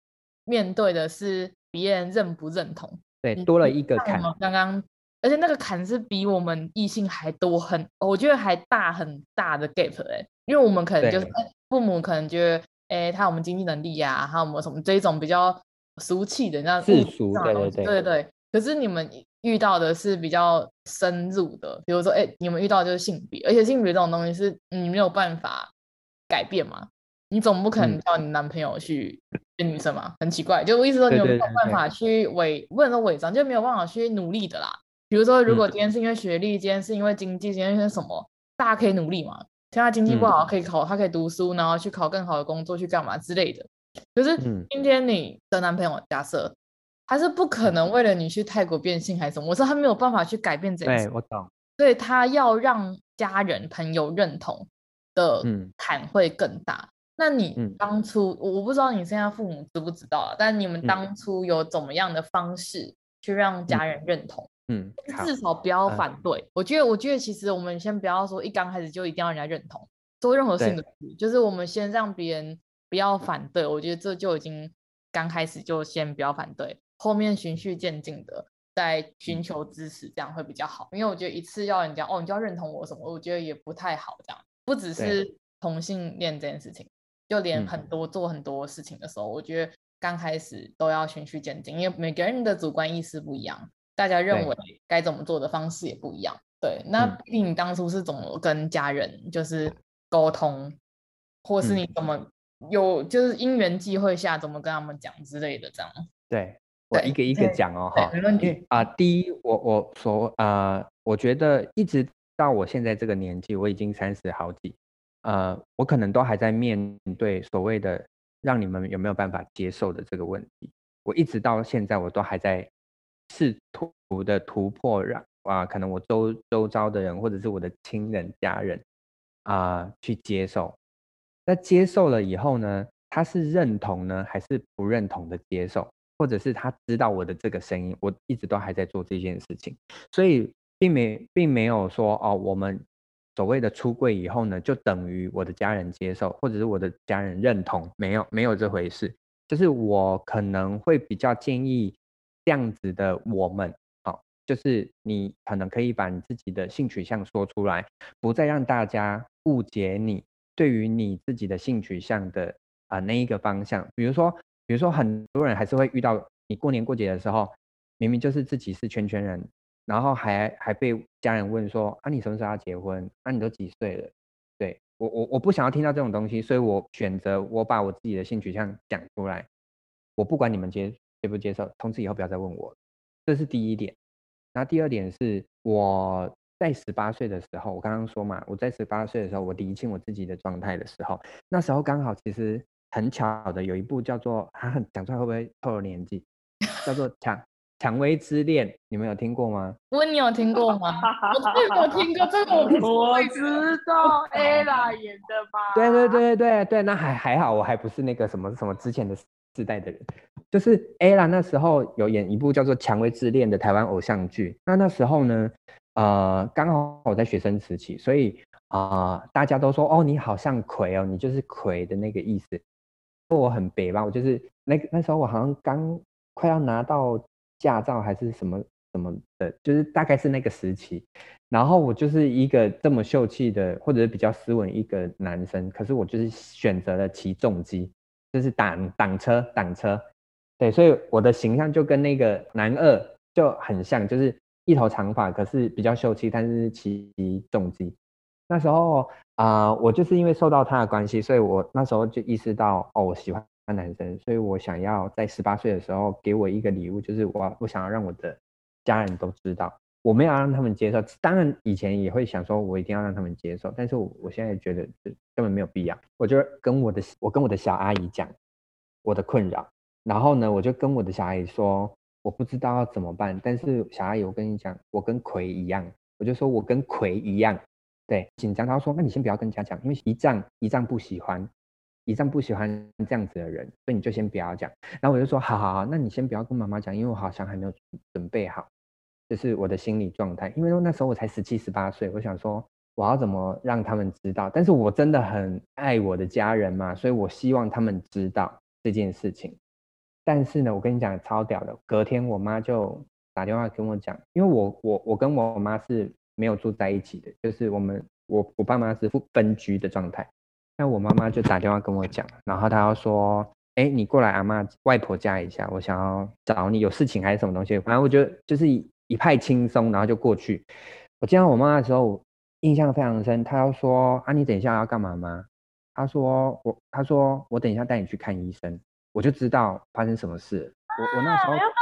面对的是别人认不认同。对，多了一个坎。刚刚，而且那个坎是比我们异性还多很，我觉得还大很大的 gap 哎、欸，因为我们可能就是父母可能觉得，哎、欸，他有没有经济能力呀、啊，他有没有什么这一种比较俗气的那种世俗，对对对，对对。可是你们遇到的是比较深入的，比如说，哎、欸，你们遇到的就是性别，而且性别这种东西是你没有办法改变嘛。你总不可能叫你男朋友去跟女生嘛，嗯、很奇怪。就我意思说，你有没有办法去伪，不能说伪装，就没有办法去努力的啦。比如说，如果今天是因为学历，今天是因为经济，今天是什么，大家可以努力嘛。现在经济不好，可以考，他可以读书，然后去考更好的工作，去干嘛之类的。可是今天你的男朋友，假设他是不可能为了你去泰国变性还是什么，我说他没有办法去改变这件事。对，我懂。所以他要让家人朋友认同的坎会更大。那你当初，嗯、我不知道你现在父母知不知道啊？但你们当初有怎么样的方式去让家人认同？嗯，嗯至少不要反对。嗯、我觉得，我觉得其实我们先不要说一刚开始就一定要人家认同，做任何事情就是我们先让别人不要反对。我觉得这就已经刚开始就先不要反对，后面循序渐进的再寻求支持，这样会比较好。因为我觉得一次要人家哦，你就要认同我什么，我觉得也不太好。这样不只是同性恋这件事情。就连很多做很多事情的时候，嗯、我觉得刚开始都要循序渐进，因为每个人的主观意识不一样，大家认为该怎么做的方式也不一样。对，对，那你当初是怎么跟家人就是沟通，嗯、或是你怎么有就是因缘际会下怎么跟他们讲之类的这样？对，我一个一个讲哦，哈，没问题啊。第一，我我说啊、呃，我觉得一直到我现在这个年纪，我已经三十好几。呃，我可能都还在面对所谓的让你们有没有办法接受的这个问题。我一直到现在，我都还在试图的突破让，让啊，可能我周周遭的人或者是我的亲人家人啊、呃、去接受。那接受了以后呢，他是认同呢，还是不认同的接受，或者是他知道我的这个声音，我一直都还在做这件事情，所以并没并没有说哦，我们。所谓的出柜以后呢，就等于我的家人接受，或者是我的家人认同，没有没有这回事。就是我可能会比较建议这样子的我们，哦，就是你可能可以把你自己的性取向说出来，不再让大家误解你对于你自己的性取向的啊、那一个方向。比如说，比如说很多人还是会遇到你过年过节的时候，明明就是自己是圈圈人，然后还还被家人问说啊，你什么时候要结婚？啊，你都几岁了？对，我我我不想要听到这种东西，所以我选择我把我自己的性取向讲出来。我不管你们接接不接受，从此以后不要再问我。这是第一点。那第二点是我在十八岁的时候，我刚刚说嘛，我在十八岁的时候，我理清我自己的状态的时候，那时候刚好其实很巧的有一部叫做，啊，讲出来会不会透露年纪？叫做蔷。蔷薇之恋，你们有听过吗？问你有听过吗？我有听过这个，我知道 Ella 演的吧？对对对对对，那还还好，我还不是那个什么什么之前的世代的人，就是 Ella 那时候有演一部叫做《蔷薇之恋》的台湾偶像剧。那那时候呢，呃，刚好我在学生时期，所以啊、大家都说哦，你好像魁哦，你就是魁的那个意思。我很北吧，我就是那那时候我好像刚快要拿到。驾照还是什么什么的，就是大概是那个时期。然后我就是一个这么秀气的，或者是比较斯文一个男生，可是我就是选择了骑重机，就是挡挡车挡车。对，所以我的形象就跟那个男二就很像，就是一头长发，可是比较秀气，但是骑重机。那时候啊、我就是因为受到他的关系，所以我那时候就意识到，哦，我喜欢。男生，所以我想要在十八岁的时候给我一个礼物，就是我我想要让我的家人都知道，我没有让他们接受。当然以前也会想说，我一定要让他们接受，但是我我现在觉得根本没有必要。我就跟我的我跟我的小阿姨讲我的困扰，然后呢，我就跟我的小阿姨说，我不知道要怎么办。但是小阿姨，我跟你讲，我跟葵一样，我就说我跟葵一样，对，紧张。他说，那你先不要跟家讲，因为一丈一丈不喜欢。一丈不喜欢这样子的人，所以你就先不要讲。然后我就说，好好好，那你先不要跟妈妈讲，因为我好像还没有准备好，就是我的心理状态。因为那时候我才十七、十八岁，我想说我要怎么让他们知道？但是我真的很爱我的家人嘛，所以我希望他们知道这件事情。但是呢，我跟你讲超屌的，隔天我妈就打电话跟我讲，因为我我我跟我妈是没有住在一起的，就是我们我我爸妈是分居的状态。那我妈妈就打电话跟我讲，然后她要说：“哎、你过来阿嬷外婆家一下，我想要找你，有事情还是什么东西？”反正我就就是一派轻松，然后就过去。我见到我妈的时候，印象非常深。她要说：“啊，你等一下要干嘛吗？”她说：“我，她说我等一下带你去看医生。”我就知道发生什么事。我我那时候、啊、要要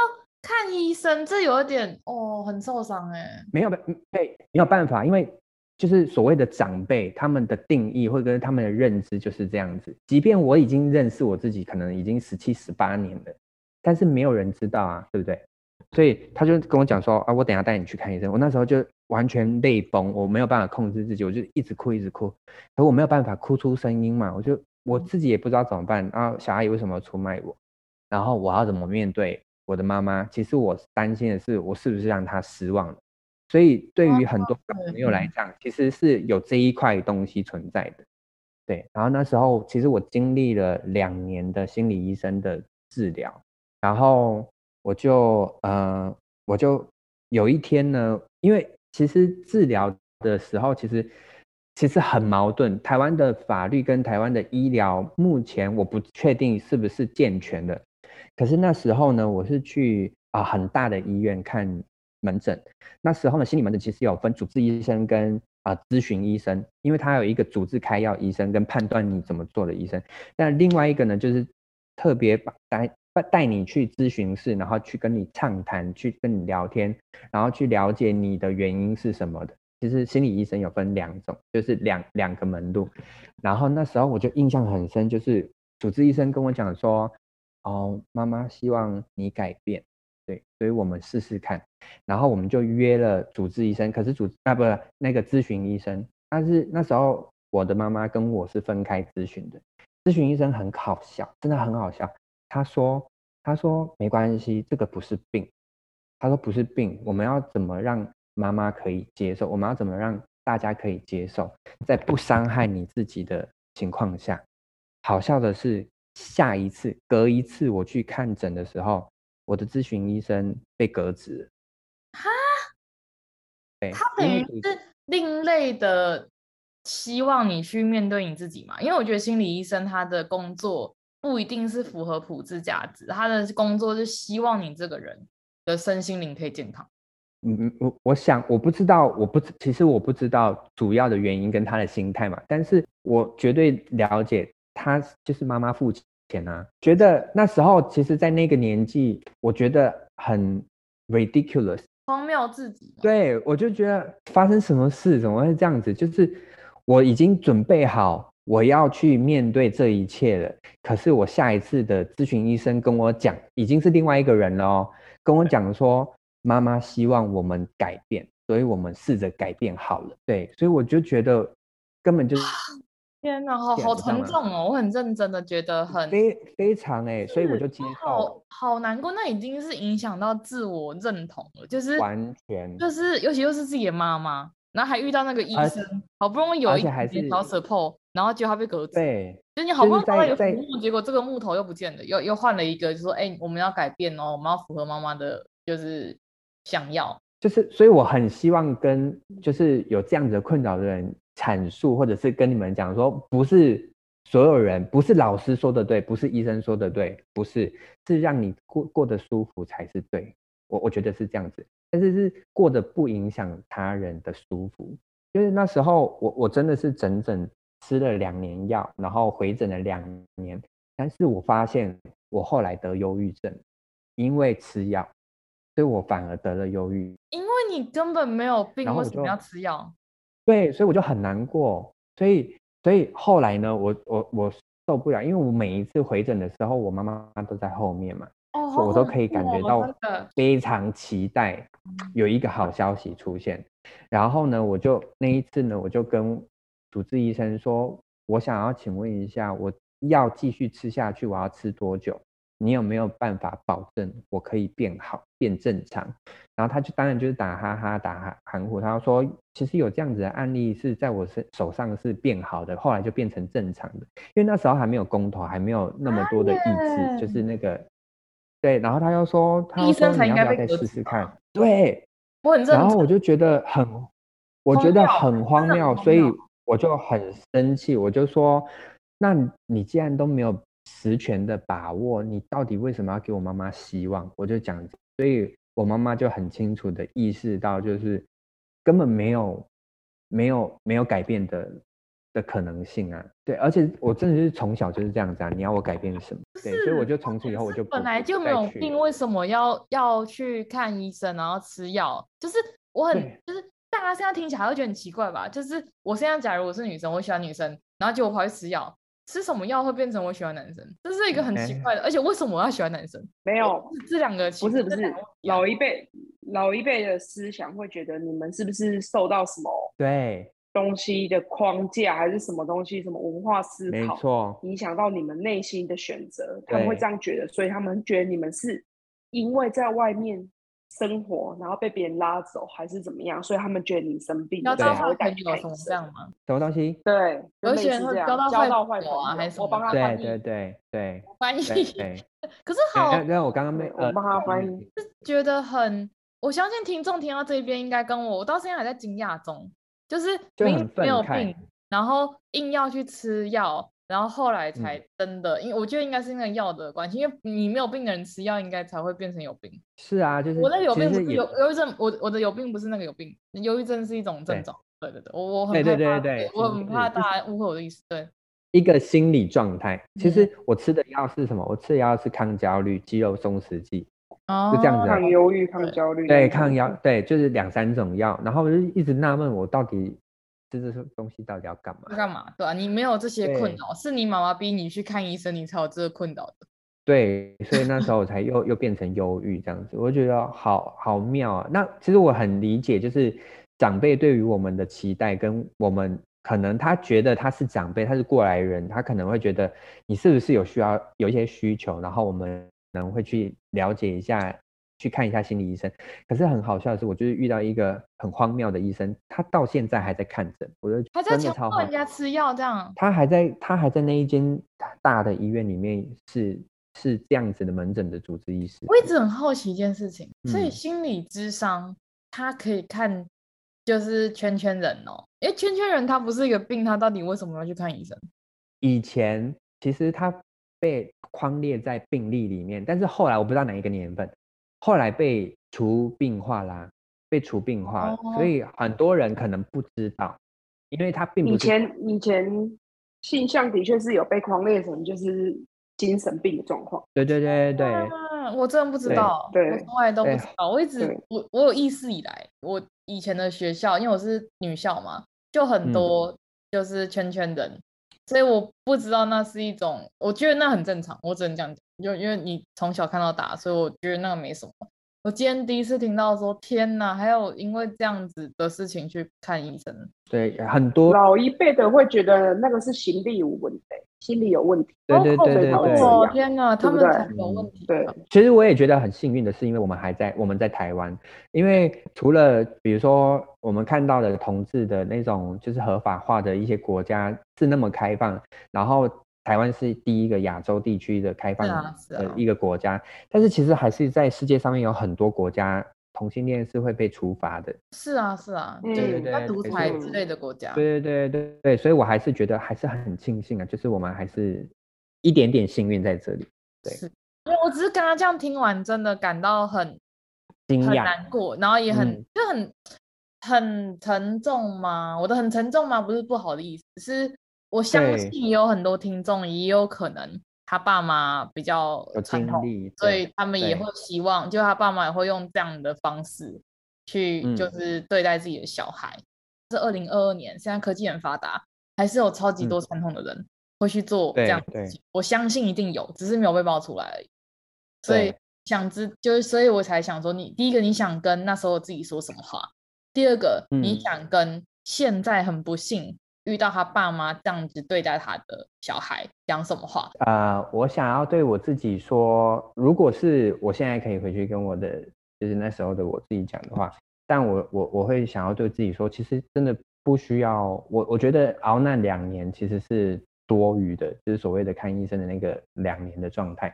看医生，这有一点哦，很受伤哎。没有办，对，没有办法，因为。就是所谓的长辈，他们的定义或者跟他们的认知就是这样子。即便我已经认识我自己，可能已经十七、十八年了，但是没有人知道啊，对不对？所以他就跟我讲说啊，我等下带你去看医生。我那时候就完全泪崩，我没有办法控制自己，我就一直哭，一直哭。可我没有办法哭出声音嘛，我就我自己也不知道怎么办。然后小阿姨为什么要出卖我？然后我要怎么面对我的妈妈？其实我担心的是，我是不是让她失望了？所以对于很多朋友来讲，其实是有这一块东西存在的，对。然后那时候，其实我经历了两年的心理医生的治疗，然后我就呃，我就有一天呢，因为其实治疗的时候，其实其实很矛盾。台湾的法律跟台湾的医疗，目前我不确定是不是健全的。可是那时候呢，我是去啊、很大的医院看。门诊那时候呢，心理门诊其实有分主治医生跟啊咨询医生，因为他有一个主治开药医生跟判断你怎么做的医生。但另外一个呢，就是特别把带带你去咨询室，然后去跟你畅谈，去跟你聊天，然后去了解你的原因是什么的。其实心理医生有分两种，就是两两个门路。然后那时候我就印象很深，就是主治医生跟我讲说：“哦，妈妈希望你改变。”对，所以我们试试看，然后我们就约了主治医生，可是主啊不那个咨询医生，但是那时候我的妈妈跟我是分开咨询的，咨询医生很好笑，真的很好笑。他说他说没关系，这个不是病，他说不是病，我们要怎么让妈妈可以接受？我们要怎么让大家可以接受，在不伤害你自己的情况下？好笑的是，下一次隔一次我去看诊的时候。我的咨询医生被革职，哈，对，他等于是另类的，希望你去面对你自己嘛。因为我觉得心理医生他的工作不一定是符合普世价值，他的工作是希望你这个人的身心灵可以健康。嗯，我我想我不知道，我不其实我不知道主要的原因跟他的心态嘛，但是我绝对了解他就是妈妈付钱啊，觉得那时候其实，在那个年纪，我觉得很 ridiculous，荒谬自己。对，我就觉得发生什么事，怎么会这样子？就是我已经准备好我要去面对这一切了，可是我下一次的咨询医生跟我讲，已经是另外一个人了哦，跟我讲说。妈妈希望我们改变，所以我们试着改变好了。对，所以我就觉得根本就是天哪，好好沉重哦！我很认真的觉得很非非常哎、欸，所以我就接受。好好难过，那已经是影响到自我认同了，就是完全就是，尤其又是自己的妈妈，然后还遇到那个医生，好不容易有一点小 support，然后结果他被革职。对，就你好不容易找到一个服务，结果这个木头又不见了，又又换了一个，就说哎、欸，我们要改变哦，我们要符合妈妈的，就是。想要就是，所以我很希望跟就是有这样子的困扰的人阐述，或者是跟你们讲说，不是所有人，不是老师说的对，不是医生说的对，不是，是让你过过得舒服才是对。我我觉得是这样子，但是是过得不影响他人的舒服。就是那时候我我真的是整整吃了两年药，然后回诊了两年，但是我发现我后来得忧郁症，因为吃药。所以我反而得了忧郁，因为你根本没有病，为什么要吃药？对，所以我就很难过。所以，所以后来呢，我我我受不了，因为我每一次回诊的时候，我妈妈都在后面嘛，哦，所以我都可以感觉到非常期待有一个好消息出现。然后呢，我就那一次呢，我就跟主治医生说，我想要请问一下，我药继续吃下去，我要吃多久？你有没有办法保证我可以变好、变正常？然后他就当然就是打哈哈、打含糊。他说：“其实有这样子的案例是在我身手上是变好的，后来就变成正常的。因为那时候还没有公投，还没有那么多的意志，就是那个对。然后他又说，他说你要不要再试试看？对，我很然后我就觉得很，我觉得很荒谬，所以我就很生气，我就说：那你既然都没有。实权的把握，你到底为什么要给我妈妈希望？我就讲，所以我妈妈就很清楚的意识到，就是根本没有没有没有改变的的可能性啊。对，而且我真的是从小就是这样子啊。你要我改变什么？对，所以我就从此以后我就本来就没有病，为什么要要去看医生，然后吃药？就是我很就是大家现在听起来会觉得很奇怪吧？就是我现在假如我是女生，我喜欢女生，然后结果我跑去吃药。吃什么药会变成我喜欢男生？这是一个很奇怪的，而且为什么我要喜欢男生？没有，这两个不是不是老一辈老一辈的思想会觉得你们是不是受到什么对东西的框架，还是什么东西什么文化思考，没错，影响到你们内心的选择，他们会这样觉得，所以他们觉得你们是因为在外面。生活，然后被别人拉走，还是怎么样？所以他们觉得你生病，交到坏朋友什么这样吗？什么东西？对，有些人会交到坏朋友啊，还是我帮他翻译？对对对对，翻译。可是好，那我刚刚没，我帮他翻译。是觉得很，我相信听众听到这边应该跟我，我到现在还在惊讶中，就是明明没有病，然后硬要去吃药。然后后来才真的，嗯、因为我觉得应该是那个药的关系，因为你没有病的人吃药，应该才会变成有病。是啊，就是我那个有病不是有忧郁症，我我的有病不是那个有病，忧郁症是一种症状。对对对，我我很怕，对对对对，我很怕大家误会我的意思。对，一个心理状态。其实我吃的药是什么？我吃的药是抗焦虑、肌肉松弛剂，哦，就这样子。抗忧郁、抗焦虑。对，抗药，对，就是两三种药。然后我就一直纳闷，我到底。这这东西到底要干嘛？干嘛？对啊，你没有这些困扰，是你妈妈逼你去看医生，你才有这个困扰的。对，所以那时候我才又又变成忧郁这样子，我觉得好好妙啊。那其实我很理解，就是长辈对于我们的期待，跟我们可能他觉得他是长辈，他是过来人，他可能会觉得你是不是有需要有一些需求，然后我们可能会去了解一下。去看一下心理医生，可是很好笑的是，我就是遇到一个很荒谬的医生，他到现在还在看诊，我觉得还在强迫人家吃药这样。他还在，他还在那一间大的医院里面是是这样子的门诊的主治医师。我一直很好奇一件事情，所以心理智商他可以看就是圈圈人哦，因为圈圈人他不是一个病，他到底为什么要去看医生？以前其实他被框列在病历里面，但是后来我不知道哪一个年份。后来被除病化啦，被除病化，哦、所以很多人可能不知道，因为他并不以前以前性向的确是有被框列成就是精神病的状况。对对对对，啊、我真的不知道，对，我从来都不知道。我一直我我有意识以来，我以前的学校，因为我是女校嘛，就很多就是圈圈人，嗯、所以我不知道那是一种，我觉得那很正常，我只能这样讲，就因为你从小看到大，所以我觉得那个没什么。我今天第一次听到说，天哪，还有因为这样子的事情去看医生。对，很多老一辈的会觉得那个是心理有问题，心理有问题。对对对对对，哦天哪，他们才有问题。对，其实我也觉得很幸运的是，因为我们还在我们在台湾，因为除了比如说我们看到的同志的那种就是合法化的一些国家是那么开放，然后。台湾是第一个亚洲地区的开放的一个国家，但是其实还是在世界上面有很多国家同性恋是会被处罚的。是啊，是啊，对对对，独裁之类的国家。对对对对对，所以我还是觉得还是很庆幸啊，就是我们还是一点点幸运在这里。对，因为我只是刚刚这样听完，真的感到很惊讶、很难过，然后也很、嗯、就很很沉重吗？我的很沉重吗？不是不好的意思，是。我相信也有很多听众，也有可能他爸妈比较传统，所以他们也会希望，就他爸妈也会用这样的方式去，就是对待自己的小孩。嗯、是二零二二年，现在科技很发达，还是有超级多传统的人会去做这样的事情。我相信一定有，只是没有被爆出来而已。所以想知，就是所以我才想说你，你第一个你想跟那时候自己说什么话？第二个你想跟现在很不幸。遇到他爸妈这样子对待他的小孩，讲什么话？呃，我想要对我自己说，如果是我现在可以回去跟我的，就是那时候的我自己讲的话，但我我我会想要对自己说，其实真的不需要。我我觉得熬那两年其实是多余的，就是所谓的看医生的那个两年的状态，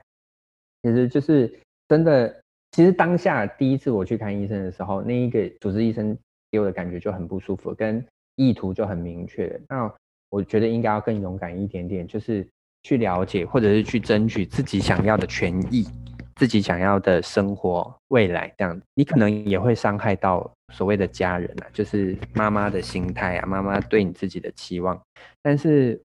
其实就是真的。其实当下第一次我去看医生的时候，那一个主治医生给我的感觉就很不舒服，跟。意图就很明确，那我觉得应该要更勇敢一点点，就是去了解或者是去争取自己想要的权益，自己想要的生活未来这样。你可能也会伤害到所谓的家人啊，就是妈妈的心态啊，妈妈对你自己的期望。但是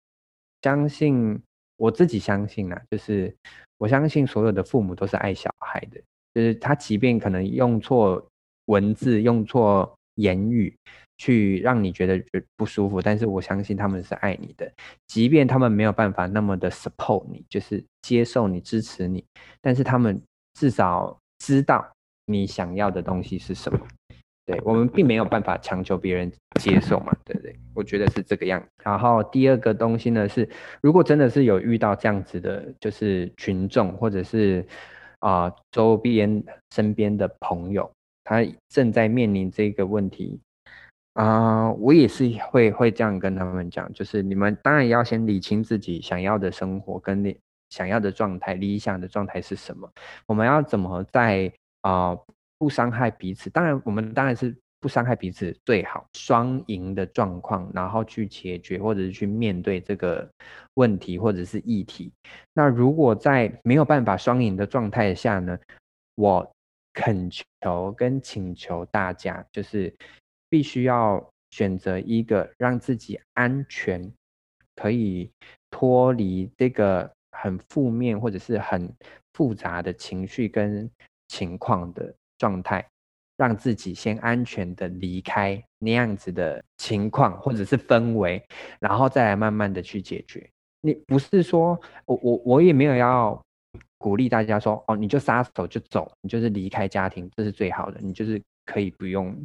相信我自己相信啊，就是我相信所有的父母都是爱小孩的，就是他即便可能用错文字，用错言语。去让你觉得不舒服，但是我相信他们是爱你的，即便他们没有办法那么的 support 你，就是接受你、支持你，但是他们至少知道你想要的东西是什么。对，我们并没有办法强求别人接受嘛，对不对？我觉得是这个样。然后第二个东西呢是，如果真的是有遇到这样子的，就是群众或者是啊、周边身边的朋友，他正在面临这个问题。啊、我也是会会这样跟他们讲，就是你们当然要先理清自己想要的生活跟你想要的状态，理想的状态是什么？我们要怎么在啊、不伤害彼此？当然，我们当然是不伤害彼此最好，双赢的状况，然后去解决或者是去面对这个问题或者是议题。那如果在没有办法双赢的状态下呢？我恳求跟请求大家，就是。必须要选择一个让自己安全，可以脱离这个很负面或者是很复杂的情绪跟情况的状态，让自己先安全的离开那样子的情况或者是氛围，然后再来慢慢的去解决。你不是说我我我也没有要鼓励大家说哦，你就撒手就走，你就是离开家庭，这是最好的，你就是可以不用。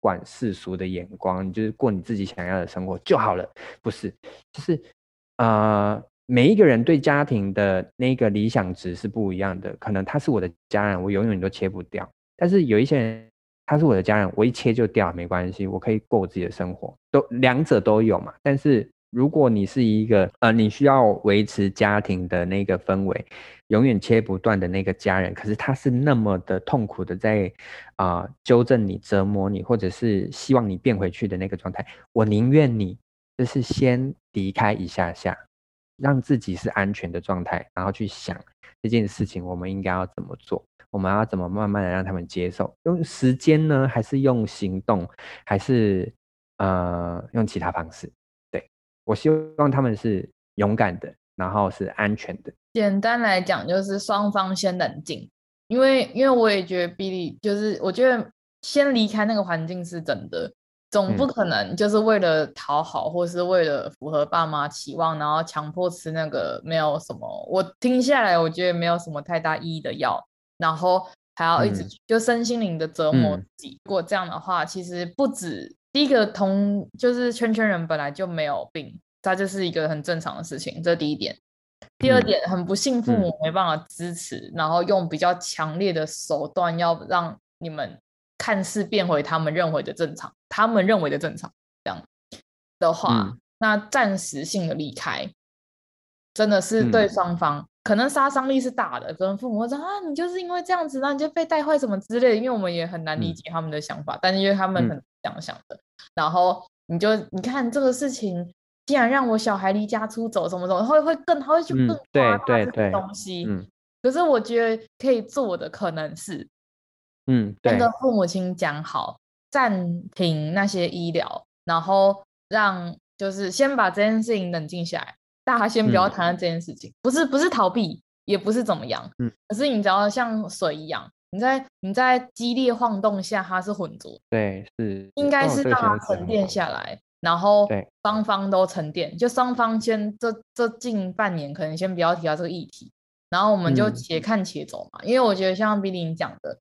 管世俗的眼光，你就是过你自己想要的生活就好了。不是，就是呃，每一个人对家庭的那个理想值是不一样的。可能他是我的家人，我永远都切不掉。但是有一些人，他是我的家人，我一切就掉，没关系，我可以过我自己的生活。都两者都有嘛。但是如果你是一个呃，你需要维持家庭的那个氛围。永远切不断的那个家人，可是他是那么的痛苦的在啊、呃、纠正你、折磨你，或者是希望你变回去的那个状态。我宁愿你就是先离开一下下，让自己是安全的状态，然后去想这件事情我们应该要怎么做。我们要怎么慢慢的让他们接受？用时间呢，还是用行动，还是呃用其他方式？对，我希望他们是勇敢的，然后是安全的。简单来讲，就是双方先冷静，因为因为我也觉得 Billy 就是我觉得先离开那个环境是真的。总不可能就是为了讨好，或是为了符合爸妈期望，然后强迫吃那个没有什么。我听下来，我觉得没有什么太大意义的药，然后还要一直就身心灵的折磨自己。如果这样的话，其实不止第一个同就是圈圈人本来就没有病，他就是一个很正常的事情，这是第一点。第二点，很不幸父母没办法支持，然后用比较强烈的手段要让你们。看似变回他们认为的正常，他们认为的正常这样的话，嗯、那暂时性的离开，真的是对双方、嗯、可能杀伤力是大的。可能父母会说啊，你就是因为这样子，那你就被带坏什么之类的。因为我们也很难理解他们的想法，嗯、但是因为他们很这样想的，嗯、然后你就你看这个事情，既然让我小孩离家出走，什么什么会会更他会去更夸大这个东西。嗯、可是我觉得可以做的可能是。嗯，跟。父母亲讲好，暂停那些医疗，然后让就是先把这件事情冷静下来，大家先不要谈。论这件事情，嗯、不是不是逃避，也不是怎么样，嗯，可是你只要像水一样，你在你在激烈晃动下，它是浑浊，对，是应该是让它沉淀下来，然后双方都沉淀，就双方先这这近半年可能先不要提到这个议题，然后我们就且看且走嘛，嗯、因为我觉得像 Billy 讲的。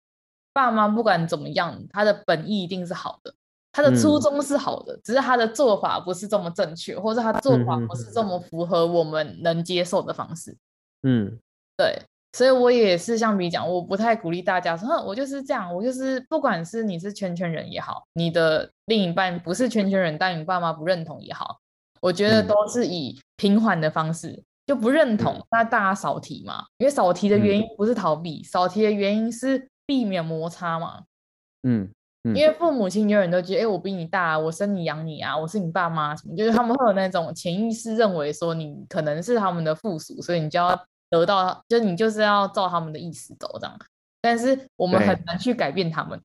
爸妈不管怎么样，他的本意一定是好的，他的初衷是好的，嗯、只是他的做法不是这么正确，或者他做法不是这么符合我们能接受的方式。嗯，对，所以我也是像比讲，我不太鼓励大家说，哼，我就是这样，我就是不管是你是圈圈人也好，你的另一半不是圈圈人，但你爸妈不认同也好，我觉得都是以平缓的方式，就不认同，嗯、那大家少提嘛，因为少提的原因不是逃避，嗯、少提的原因是。避免摩擦嘛，嗯，嗯，因为父母亲永远都觉得，哎、欸，我比你大，我生你养你啊，我是你爸妈什么，就是他们会有那种潜意识认为说你可能是他们的附属，所以你就要得到，就你就是要照他们的意思走这样。但是我们很难去改变他们，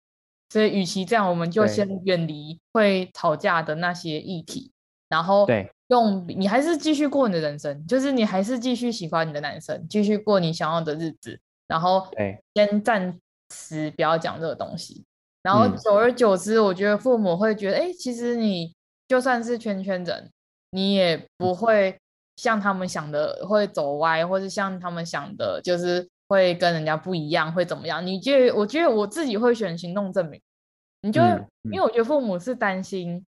所以与其这样，我们就先远离会吵架的那些议题，然后用你还是继续过你的人生，就是你还是继续喜欢你的男生，继续过你想要的日子，然后先暂。时不要讲这个东西，然后久而久之，我觉得父母会觉得，哎、嗯，其实你就算是圈圈人，你也不会像他们想的会走歪，或是像他们想的，就是会跟人家不一样，会怎么样？你觉得？我觉得我自己会选行动证明。你就、嗯嗯、因为我觉得父母是担心，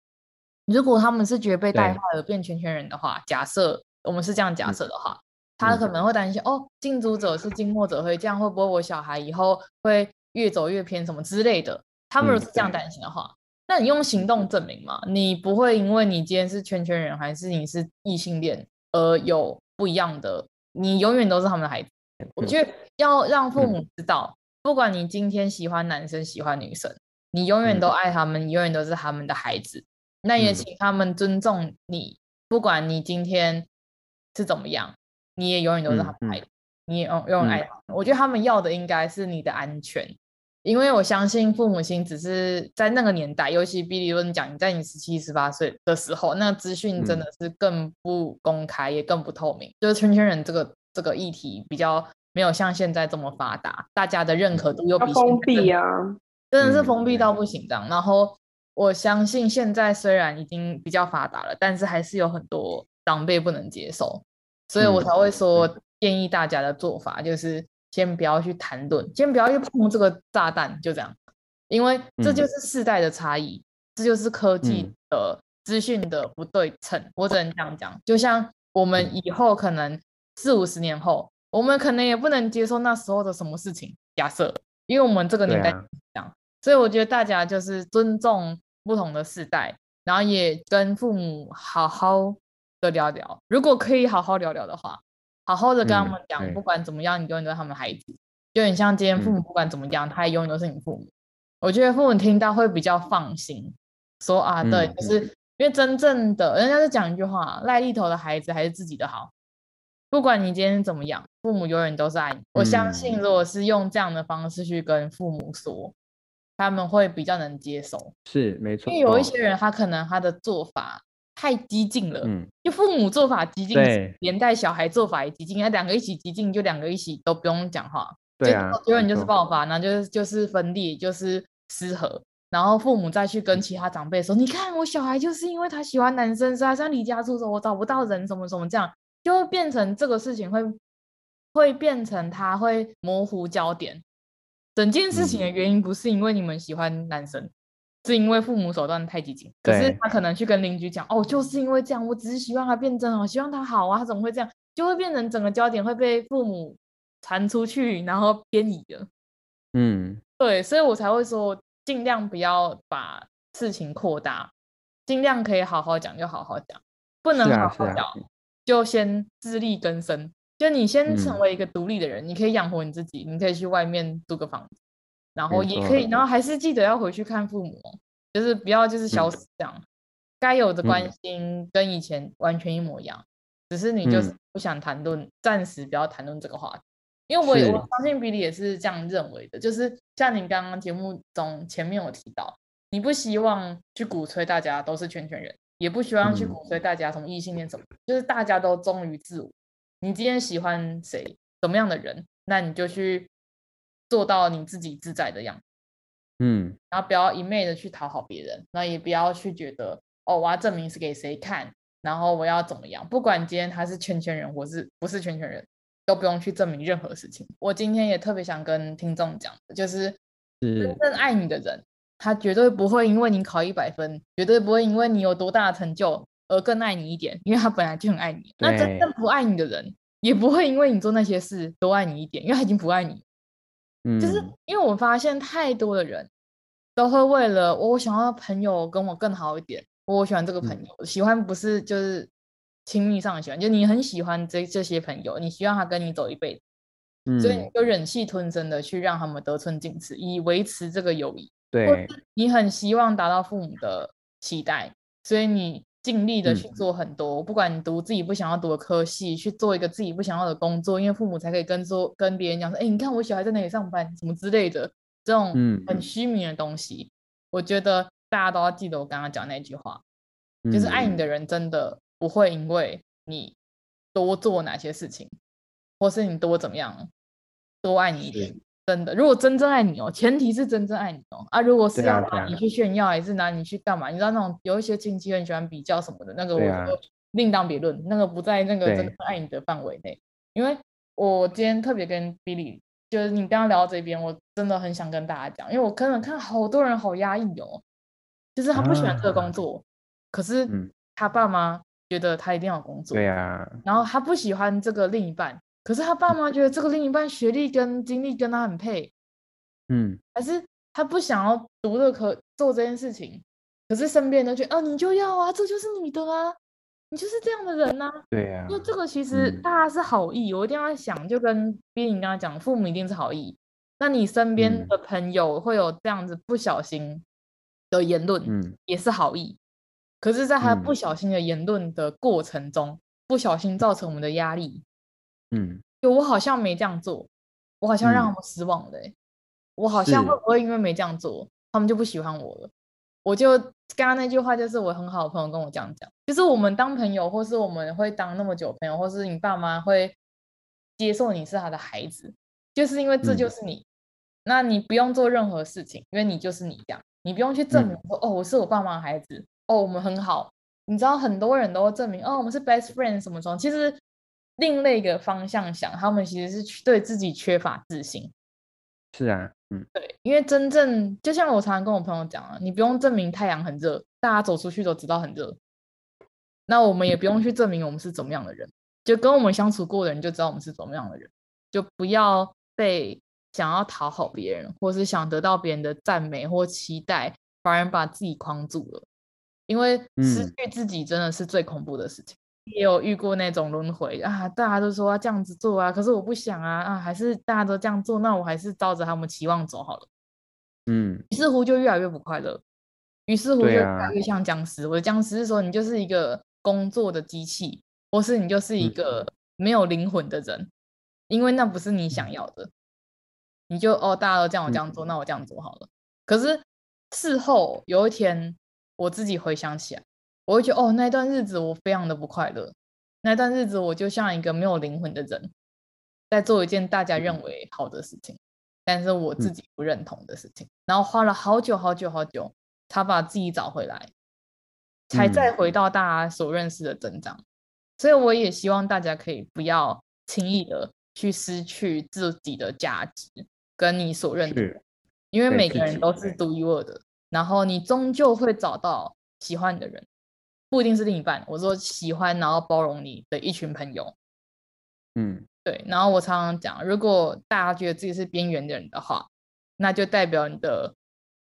如果他们是觉得被带坏了变圈圈人的话，假设我们是这样假设的话。嗯他可能会担心哦，近朱者是，近墨者黑，这样会不会我小孩以后会越走越偏什么之类的？他们如果是这样担心的话，嗯、那你用行动证明嘛？你不会因为你今天是圈圈人还是你是异性恋而有不一样的，你永远都是他们的孩子。嗯、我觉得要让父母知道，嗯、不管你今天喜欢男生喜欢女生，你永远都爱他们，你永远都是他们的孩子。那也请他们尊重你，不管你今天是怎么样。你也永远都是他们爱的，嗯嗯、你也永永远爱他们。嗯、我觉得他们要的应该是你的安全，因为我相信父母亲只是在那个年代，尤其比如说你讲你在你十七、十八岁的时候，那资讯真的是更不公开，嗯、也更不透明。就是圈圈人这个这个议题比较没有像现在这么发达，大家的认可度又比较封闭啊，真的是封闭到不行这样。嗯、然后我相信现在虽然已经比较发达了，但是还是有很多长辈不能接受。所以我才会说，建议大家的做法就是先不要去谈论，先不要去碰这个炸弹，就这样，因为这就是世代的差异，这就是科技的资讯的不对称。我只能这样讲，就像我们以后可能四五十年后，我们可能也不能接受那时候的什么事情，假设，因为我们这个年代所以我觉得大家就是尊重不同的世代，然后也跟父母好好的。聊聊，如果可以好好聊聊的话，好好的跟他们讲，嗯、不管怎么样，你永远都是他们的孩子。就很像今天父母不管怎么样，嗯、他也永远都是你父母。我觉得父母听到会比较放心，说啊，对，嗯、就是因为真正的人家是讲一句话，赖利头的孩子还是自己的好。不管你今天怎么样，父母永远都是爱你。我相信，如果是用这样的方式去跟父母说，嗯、他们会比较能接受。是没错，因为有一些人，他可能他的做法太激进了，嗯，就父母做法激进，连带小孩做法也激进，那两个一起激进，就两个一起都不用讲话，对啊，永远就是爆发，然后就是就是分裂，就是失和。然后父母再去跟其他长辈说：“你看我小孩就是因为他喜欢男生，所以他想离家出走，我找不到人，什么什么这样，就会变成这个事情会会变成他会模糊焦点。整件事情的原因不是因为你们喜欢男生，是因为父母手段太激进。可是他可能去跟邻居讲：哦，就是因为这样，我只是希望他变真哦，希望他好啊，他怎么会这样？就会变成整个焦点会被父母传出去，然后偏移了。嗯，对，所以我才会说。”尽量不要把事情扩大，尽量可以好好讲就好好讲，不能好好讲、啊啊、就先自力更生。就你先成为一个独立的人，嗯、你可以养活你自己，你可以去外面租个房子，然后也可以，然后还是记得要回去看父母，就是不要就是消失这样。嗯、该有的关心跟以前完全一模一样，嗯、只是你就是不想谈论，暂、嗯、时不要谈论这个话题。因为我也我相信比利也是这样认为的，就是像你刚刚节目中前面有提到，你不希望去鼓吹大家都是圈圈人，也不希望去鼓吹大家什么异性恋什么，嗯、就是大家都忠于自我。你今天喜欢谁，什么样的人，那你就去做到你自己自在的样子，嗯，然后不要一昧的去讨好别人，那也不要去觉得哦，我要证明是给谁看，然后我要怎么样，不管今天他是圈圈人，或是不是圈圈人。都不用去证明任何事情。我今天也特别想跟听众讲的，就是真正爱你的人，他绝对不会因为你考一百分，绝对不会因为你有多大的成就而更爱你一点，因为他本来就很爱你。那真正不爱你的人，也不会因为你做那些事多爱你一点，因为他已经不爱你。嗯，就是因为我发现太多的人都会为了我想要朋友跟我更好一点，我喜欢这个朋友，嗯、喜欢不是就是。亲密上的喜欢，就你很喜欢这这些朋友，你希望他跟你走一辈子，嗯、所以你就忍气吞声的去让他们得寸进尺，以维持这个友谊。对，你很希望达到父母的期待，所以你尽力的去做很多，嗯、不管你读自己不想要读的科系，去做一个自己不想要的工作，因为父母才可以跟说跟别人讲说，哎，你看我小孩在哪里上班，什么之类的这种很虚名的东西，嗯、我觉得大家都要记得我刚刚讲那句话，嗯、就是爱你的人真的。不会因为你多做哪些事情，或是你多怎么样，多爱你一点。真的，如果真正爱你哦，前提是真正爱你哦。啊，如果是要拿你去炫耀，还是拿你去干嘛？你知道那种有一些亲戚很喜欢比较什么的，那个我就另当别论，那个不在那个真正爱你的范围内。因为我今天特别跟 Billy，就是你刚刚聊到这边，我真的很想跟大家讲，因为我可能看好多人好压抑哦，就是他不喜欢这个工作，可是他爸妈。觉得他一定要工作，对呀。然后他不喜欢这个另一半，可是他爸妈觉得这个另一半学历跟经历跟他很配，嗯，还是他不想要读的可做这件事情，可是身边人都觉得，哦，你就要啊，这就是你的啊，你就是这样的人呐，对呀。因为这个其实大家是好意，我一定要想，就跟比利刚刚讲，父母一定是好意，那你身边的朋友会有这样子不小心的言论，嗯，也是好意。可是，在他不小心的言论的过程中，嗯、不小心造成我们的压力。嗯，就我好像没这样做，我好像让他们失望了、欸。嗯、我好像会不会因为没这样做，他们就不喜欢我了？我就刚刚那句话，就是我很好的朋友跟我这样讲，就是我们当朋友，或是我们会当那么久朋友，或是你爸妈会接受你是他的孩子，就是因为这就是你。嗯、那你不用做任何事情，因为你就是你这样，你不用去证明说、嗯、哦，我是我爸妈的孩子。哦，我们很好，你知道很多人都会证明哦，我们是 best friend 什么什么。其实另类一个方向想，他们其实是对自己缺乏自信。是啊，嗯，对，因为真正就像我常常跟我朋友讲啊，你不用证明太阳很热，大家走出去都知道很热。那我们也不用去证明我们是怎么样的人，就跟我们相处过的人就知道我们是怎么样的人，就不要被想要讨好别人，或是想得到别人的赞美或期待，反而把自己框住了。因为失去自己真的是最恐怖的事情，嗯、也有遇过那种轮回啊，大家都说要这样子做啊，可是我不想啊啊，还是大家都这样做，那我还是照着他们期望走好了。嗯，于是乎就越来越不快乐，于是乎就越来越像僵尸。啊、我的僵尸是说你就是一个工作的机器，或是你就是一个没有灵魂的人，因为那不是你想要的。你就哦，大家都这样，我这样做，那我这样做好了。可是事后有一天，我自己回想起来，我会觉得哦，那段日子我非常的不快乐。那段日子我就像一个没有灵魂的人，在做一件大家认为好的事情，但是我自己不认同的事情，然后花了好久好久好久，才把自己找回来，才再回到大家所认识的增长。所以我也希望大家可以不要轻易的去失去自己的价值。跟你所认同，因为每个人都是独一无二的，然后你终究会找到喜欢你的人，不一定是另一半。我说喜欢，然后包容你的一群朋友，嗯，对。然后我常常讲，如果大家觉得自己是边缘的人的话，那就代表你的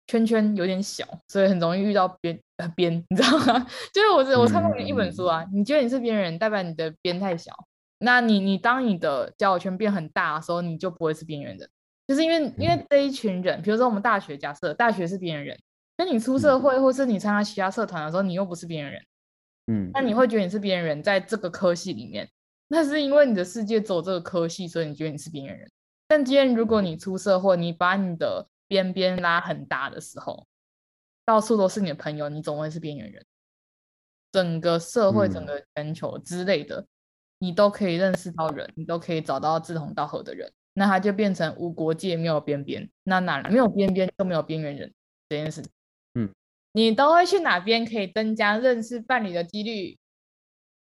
圈圈有点小，所以很容易遇到边边，你知道吗？就是我我看过一本书啊，嗯、你觉得你是边缘人，代表你的边太小。那你你当你的交友圈变很大的时候，你就不会是边缘人。就是因为因为这一群人，比如说我们大学，假设大学是边缘人，那你出社会或是你参加其他社团的时候，你又不是边缘人，嗯，那你会觉得你是边缘人，在这个科系里面，那是因为你的世界走这个科系，所以你觉得你是边缘人。但今天如果你出社会，你把你的边边拉很大的时候，到处都是你的朋友，你总会是边缘人。整个社会、整个全球之类的，你都可以认识到人，你都可以找到志同道合的人。那他就变成无国界，没有边边。那哪没有边边就没有边缘人这件事。嗯，你都会去哪边可以增加认识伴侣的几率？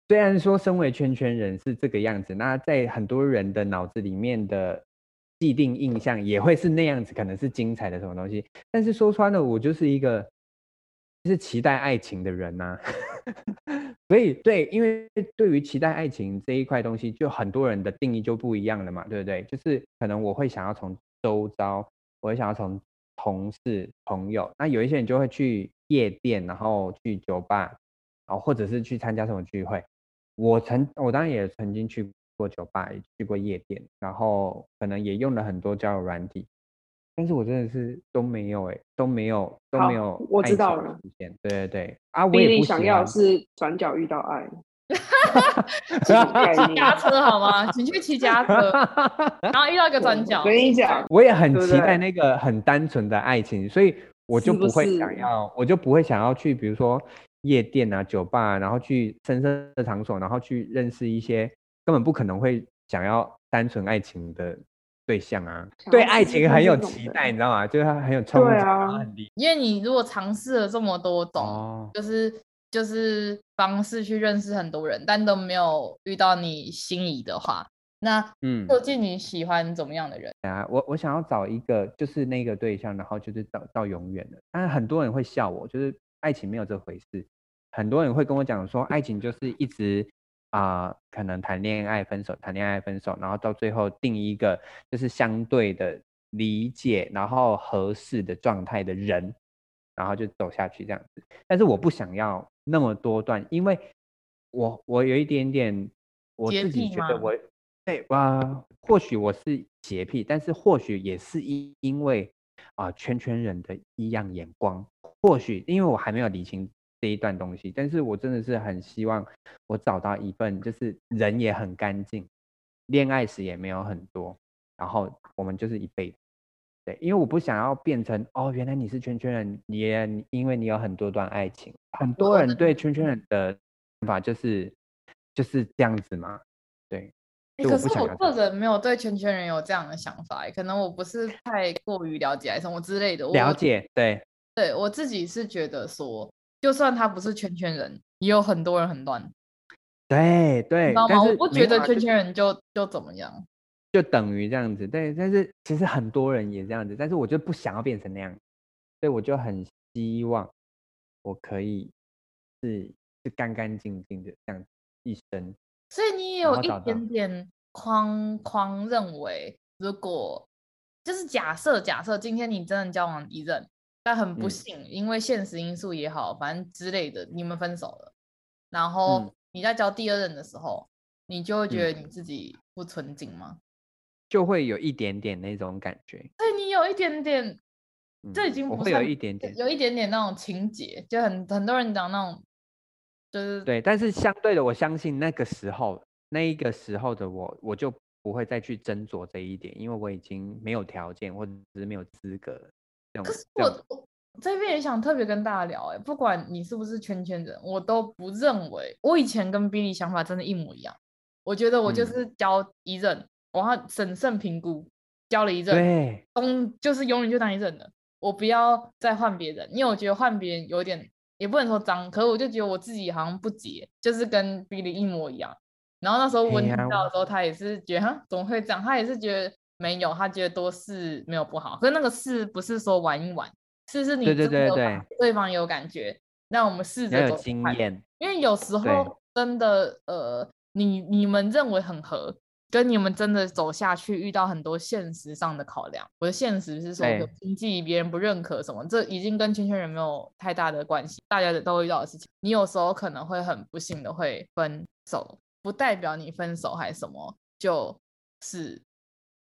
虽然说身为圈圈人是这个样子，那在很多人的脑子里面的既定印象也会是那样子，可能是精彩的什么东西。但是说穿了，我就是一个是期待爱情的人呐、所以，对，因为对于期待爱情这一块东西，就很多人的定义就不一样了嘛，对不对？就是可能我会想要从周遭，我会想要从同事、朋友，那有一些人就会去夜店，然后去酒吧，然后或者是去参加什么聚会。我曾，我当然也曾经去过酒吧，也去过夜店，然后可能也用了很多交友软体。但是我真的是都没有哎、欸，都没有都没有。我知道了。对对对啊，我也不想要是转角遇到爱。骑骑脚车好吗？请去骑家车，然后遇到一个转角。我跟你讲，我也很期待那个很单纯的爱情，所以我就不会想要，我就不会想要去，比如说夜店啊、酒吧啊，然后去深色的场所，然后去认识一些根本不可能会想要单纯爱情的。对象啊，对爱情很有期待，你知道吗？就是他很有憧憬啊，因为你如果尝试了这么多种，哦、就是就是方式去认识很多人，但都没有遇到你心仪的话，那嗯，究竟你喜欢怎么样的人？啊，我我想要找一个就是那个对象，然后就是到到永远的。但是很多人会笑我，就是爱情没有这回事。很多人会跟我讲说，爱情就是一直。啊、呃，可能谈恋爱分手，谈恋爱分手，然后到最后定一个就是相对的理解，然后合适的状态的人，然后就走下去这样子。但是我不想要那么多段，因为我我有一点点，我自己觉得我对啊，或许我是洁癖，但是或许也是因因为啊、呃、圈圈人的异样眼光，或许因为我还没有理清。这一段东西，但是我真的是很希望我找到一份，就是人也很干净，恋爱史也没有很多，然后我们就是一辈子。对，因为我不想要变成哦，原来你是圈圈人，你也因为你有很多段爱情，很多人对圈圈人的看法就是就是这样子嘛。对，可是我个人没有对圈圈人有这样的想法，可能我不是太过于了解还是什么之类的。了解，对，对我自己是觉得说。就算他不是圈圈人，也有很多人很乱。对对，你知道吗？我不觉得圈圈人就就，就怎么样，就等于这样子。对，但是其实很多人也这样子，但是我就不想要变成那样，所以我就很希望我可以是是干干净净的这样一生。所以你也有一点点框框认为，如果就是假设假设今天你真的交往一任。但很不幸，嗯，因为现实因素也好，反正之类的，你们分手了。然后你在交第二任的时候，嗯，你就会觉得你自己不纯净吗？就会有一点点那种感觉。对，你有一点点，嗯，这已经不会有一点点，有一点点那种情节，就很很多人讲那种，就是对。但是相对的，我相信那个时候那一个时候的我，我就不会再去斟酌这一点，因为我已经没有条件或者是没有资格。可是我我这边也想特别跟大家聊，哎，不管你是不是圈圈人，我都不认为我以前跟 Billy 想法真的一模一样。我觉得我就是交一任，我要审慎评估，交了一任，对，就是永远就当一任的，我不要再换别人，因为我觉得换别人有点。也不能说脏，可是我就觉得我自己好像不洁，就是跟 Billy 一模一样。然后那时候温听到的时候，他也是觉得哈，怎么会这样？他也是觉得没有，他觉得多试没有不好。可是那个试不是说玩一玩，试是你真的有感，对方有感觉，那我们试着有经验。因为有时候真的呃，你你们认为很合。跟你们真的走下去，遇到很多现实上的考量。我的现实是说，经济别人不认可什么，这已经跟圈圈人没有太大的关系。大家都会遇到的事情，你有时候可能会很不幸的会分手，不代表你分手还是什么，就是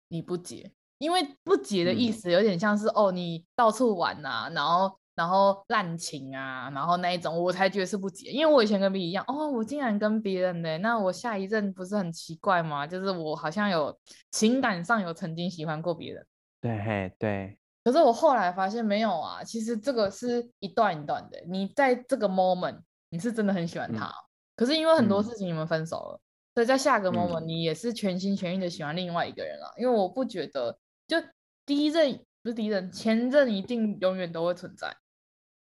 你不结。因为不结的意思有点像是、嗯、哦，你到处玩呐、啊，然后。然后滥情啊，然后那一种我才觉得是不解，因为我以前跟别人一样，哦，我竟然跟别人呢，那我下一任不是很奇怪吗？就是我好像有情感上有曾经喜欢过别人，对对。可是我后来发现没有啊，其实这个是一段一段的，你在这个 moment 你是真的很喜欢他，嗯、可是因为很多事情你们分手了，嗯、所以在下个 moment 你也是全心全意的喜欢另外一个人了，因为我不觉得就第一任不是第一任，前任一定永远都会存在。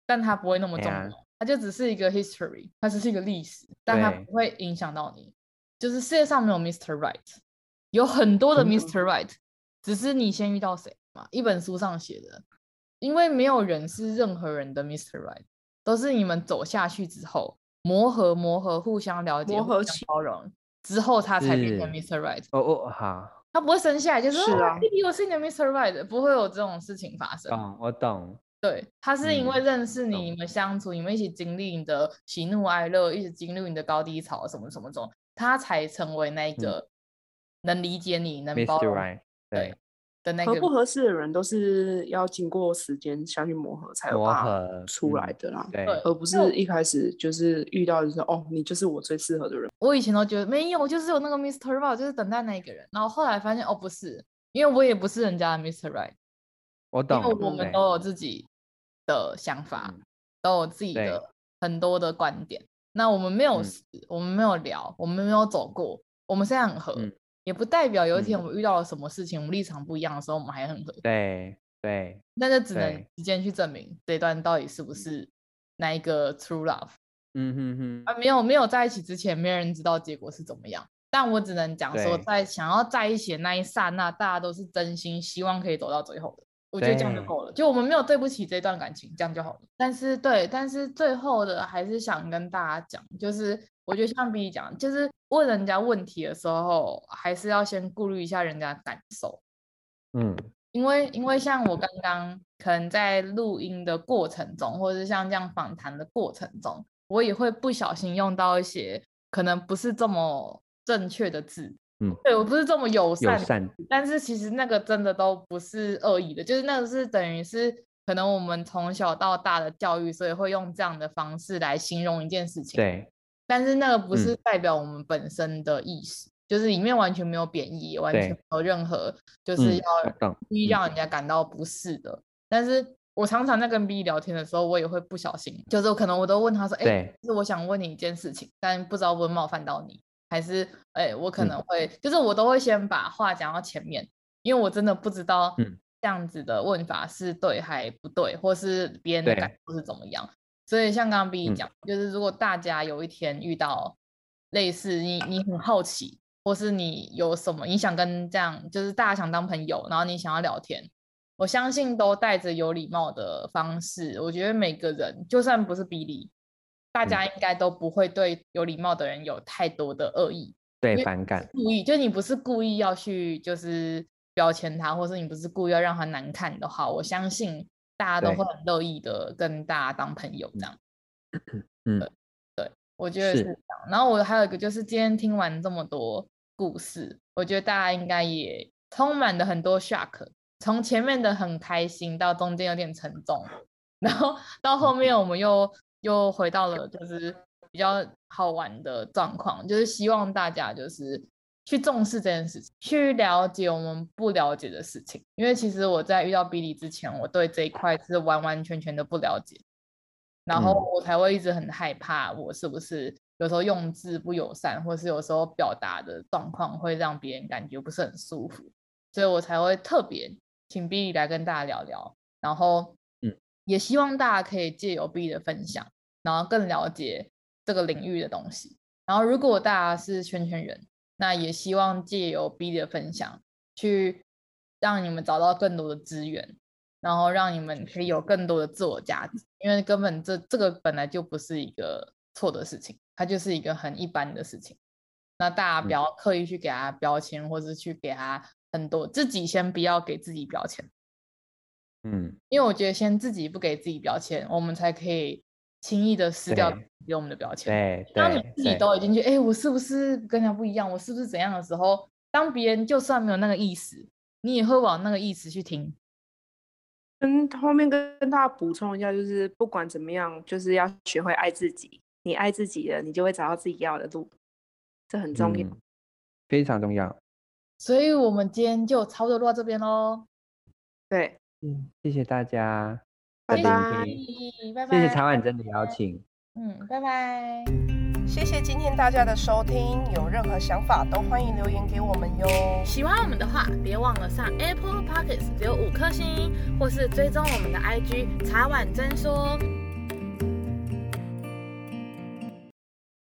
但它不会那么重要，啊、它就只是一个 history，它只是一个历史，但它不会影响到你。就是世界上没有 Mr. Right，有很多的 Mr. Right，只是你先遇到谁嘛？一本书上写的，因为没有人是任何人的 Mr. Right，都是你们走下去之后磨合、磨合、互相了解、磨合、包容之后，他才变成 Mr. Right。哦哦，好，他不会生下来就是是啊，弟弟，我是你的 Mr. Right，不会有这种事情发生。哦，我懂。对，他是因为认识你，你们相处，嗯、你们一起经历你的喜怒哀乐，一起经历你的高低潮，什么什么种，他才成为那个能理解你、嗯、能包容。对的那个合不合适的人，都是要经过时间下去磨合才有办法出来的啦。对，而不是一开始就是遇到就是哦，你就是我最适合的人。我以前都觉得没有，就是有那个 Mr. Right，就是等待那一个人。然后后来发现哦，不是，因为我也不是人家的 Mr. Right。我懂，因为我们都有自己的想法，嗯、都有自己的很多的观点。那我们没有，嗯、我们没有聊，我们没有走过，我们现在很合，嗯、也不代表有一天我们遇到了什么事情，嗯、我们立场不一样的时候，我们还很合。对对，那就只能时间去证明这段到底是不是那一个 true love。嗯哼哼，啊，没有没有在一起之前，没人知道结果是怎么样。但我只能讲说，在想要在一起的那一刹那，大家都是真心希望可以走到最后的。我觉得这样就够了，就我们没有对不起这段感情，这样就好了。但是对，但是最后的还是想跟大家讲，就是我觉得像 B 讲，就是问人家问题的时候，还是要先顾虑一下人家感受。嗯，因为因为像我刚刚可能在录音的过程中，或者是像这样访谈的过程中，我也会不小心用到一些可能不是这么正确的字。嗯，对，我不是这么友善，友善，但是其实那个真的都不是恶意的，就是那个是等于是可能我们从小到大的教育，所以会用这样的方式来形容一件事情。对，但是那个不是代表我们本身的意思，嗯、就是里面完全没有贬义，完全没有任何就是要故意让人家感到不适的。嗯、但是我常常在跟 B 聊天的时候，我也会不小心，就是可能我都问他说，哎就，是我想问你一件事情，但不知道会不会冒犯到你。还是哎、欸，我可能会，嗯、就是我都会先把话讲到前面，因为我真的不知道这样子的问法是对还不对，嗯、或是别人的感受是怎么样。所以像刚刚 B 讲，嗯、就是如果大家有一天遇到类似你，你很好奇，或是你有什么你想跟这样，就是大家想当朋友，然后你想要聊天，我相信都带着有礼貌的方式。我觉得每个人就算不是比利。大家应该都不会对有礼貌的人有太多的恶意，对，反感，故意，就你不是故意要去就是标签他，或是你不是故意要让他难看的话，我相信大家都会很乐意的跟大家当朋友这样。嗯，对，我觉得是这样。是然后我还有一个就是今天听完这么多故事，我觉得大家应该也充满了很多 shock，从前面的很开心到中间有点沉重，然后到后面 我们又。又回到了就是比较好玩的状况，就是希望大家就是去重视这件事情，去了解我们不了解的事情。因为其实我在遇到 Billy 之前，我对这一块是完完全全的不了解，然后我才会一直很害怕，我是不是有时候用字不友善，或是有时候表达的状况会让别人感觉不是很舒服，所以我才会特别请 Billy 来跟大家聊聊，然后。也希望大家可以借由 B 的分享，然后更了解这个领域的东西。然后，如果大家是圈圈人，那也希望借由 B 的分享，去让你们找到更多的资源，然后让你们可以有更多的自我价值。因为根本这这个本来就不是一个错的事情，它就是一个很一般的事情。那大家不要刻意去给他标签，或是去给他很多，自己先不要给自己标签。嗯，因为我觉得先自己不给自己标签，我们才可以轻易的撕掉给我们的标签。对，当你自己都已经觉得，哎，我是不是跟人家不一样？我是不是怎样的时候，当别人就算没有那个意思，你也会往那个意思去听。跟后面跟跟大家补充一下，就是不管怎么样，就是要学会爱自己。你爱自己了，你就会找到自己要的路，这很重要，嗯，非常重要。所以我们今天就差不多录到这边喽。对。嗯，谢谢大家，拜拜，拜拜，谢谢茶碗蒸的邀请，嗯，拜拜，谢谢今天大家的收听，有任何想法都欢迎留言给我们哟。喜欢我们的话，别忘了上 Apple Podcast 留五颗星，或是追踪我们的 IG 茶碗真说。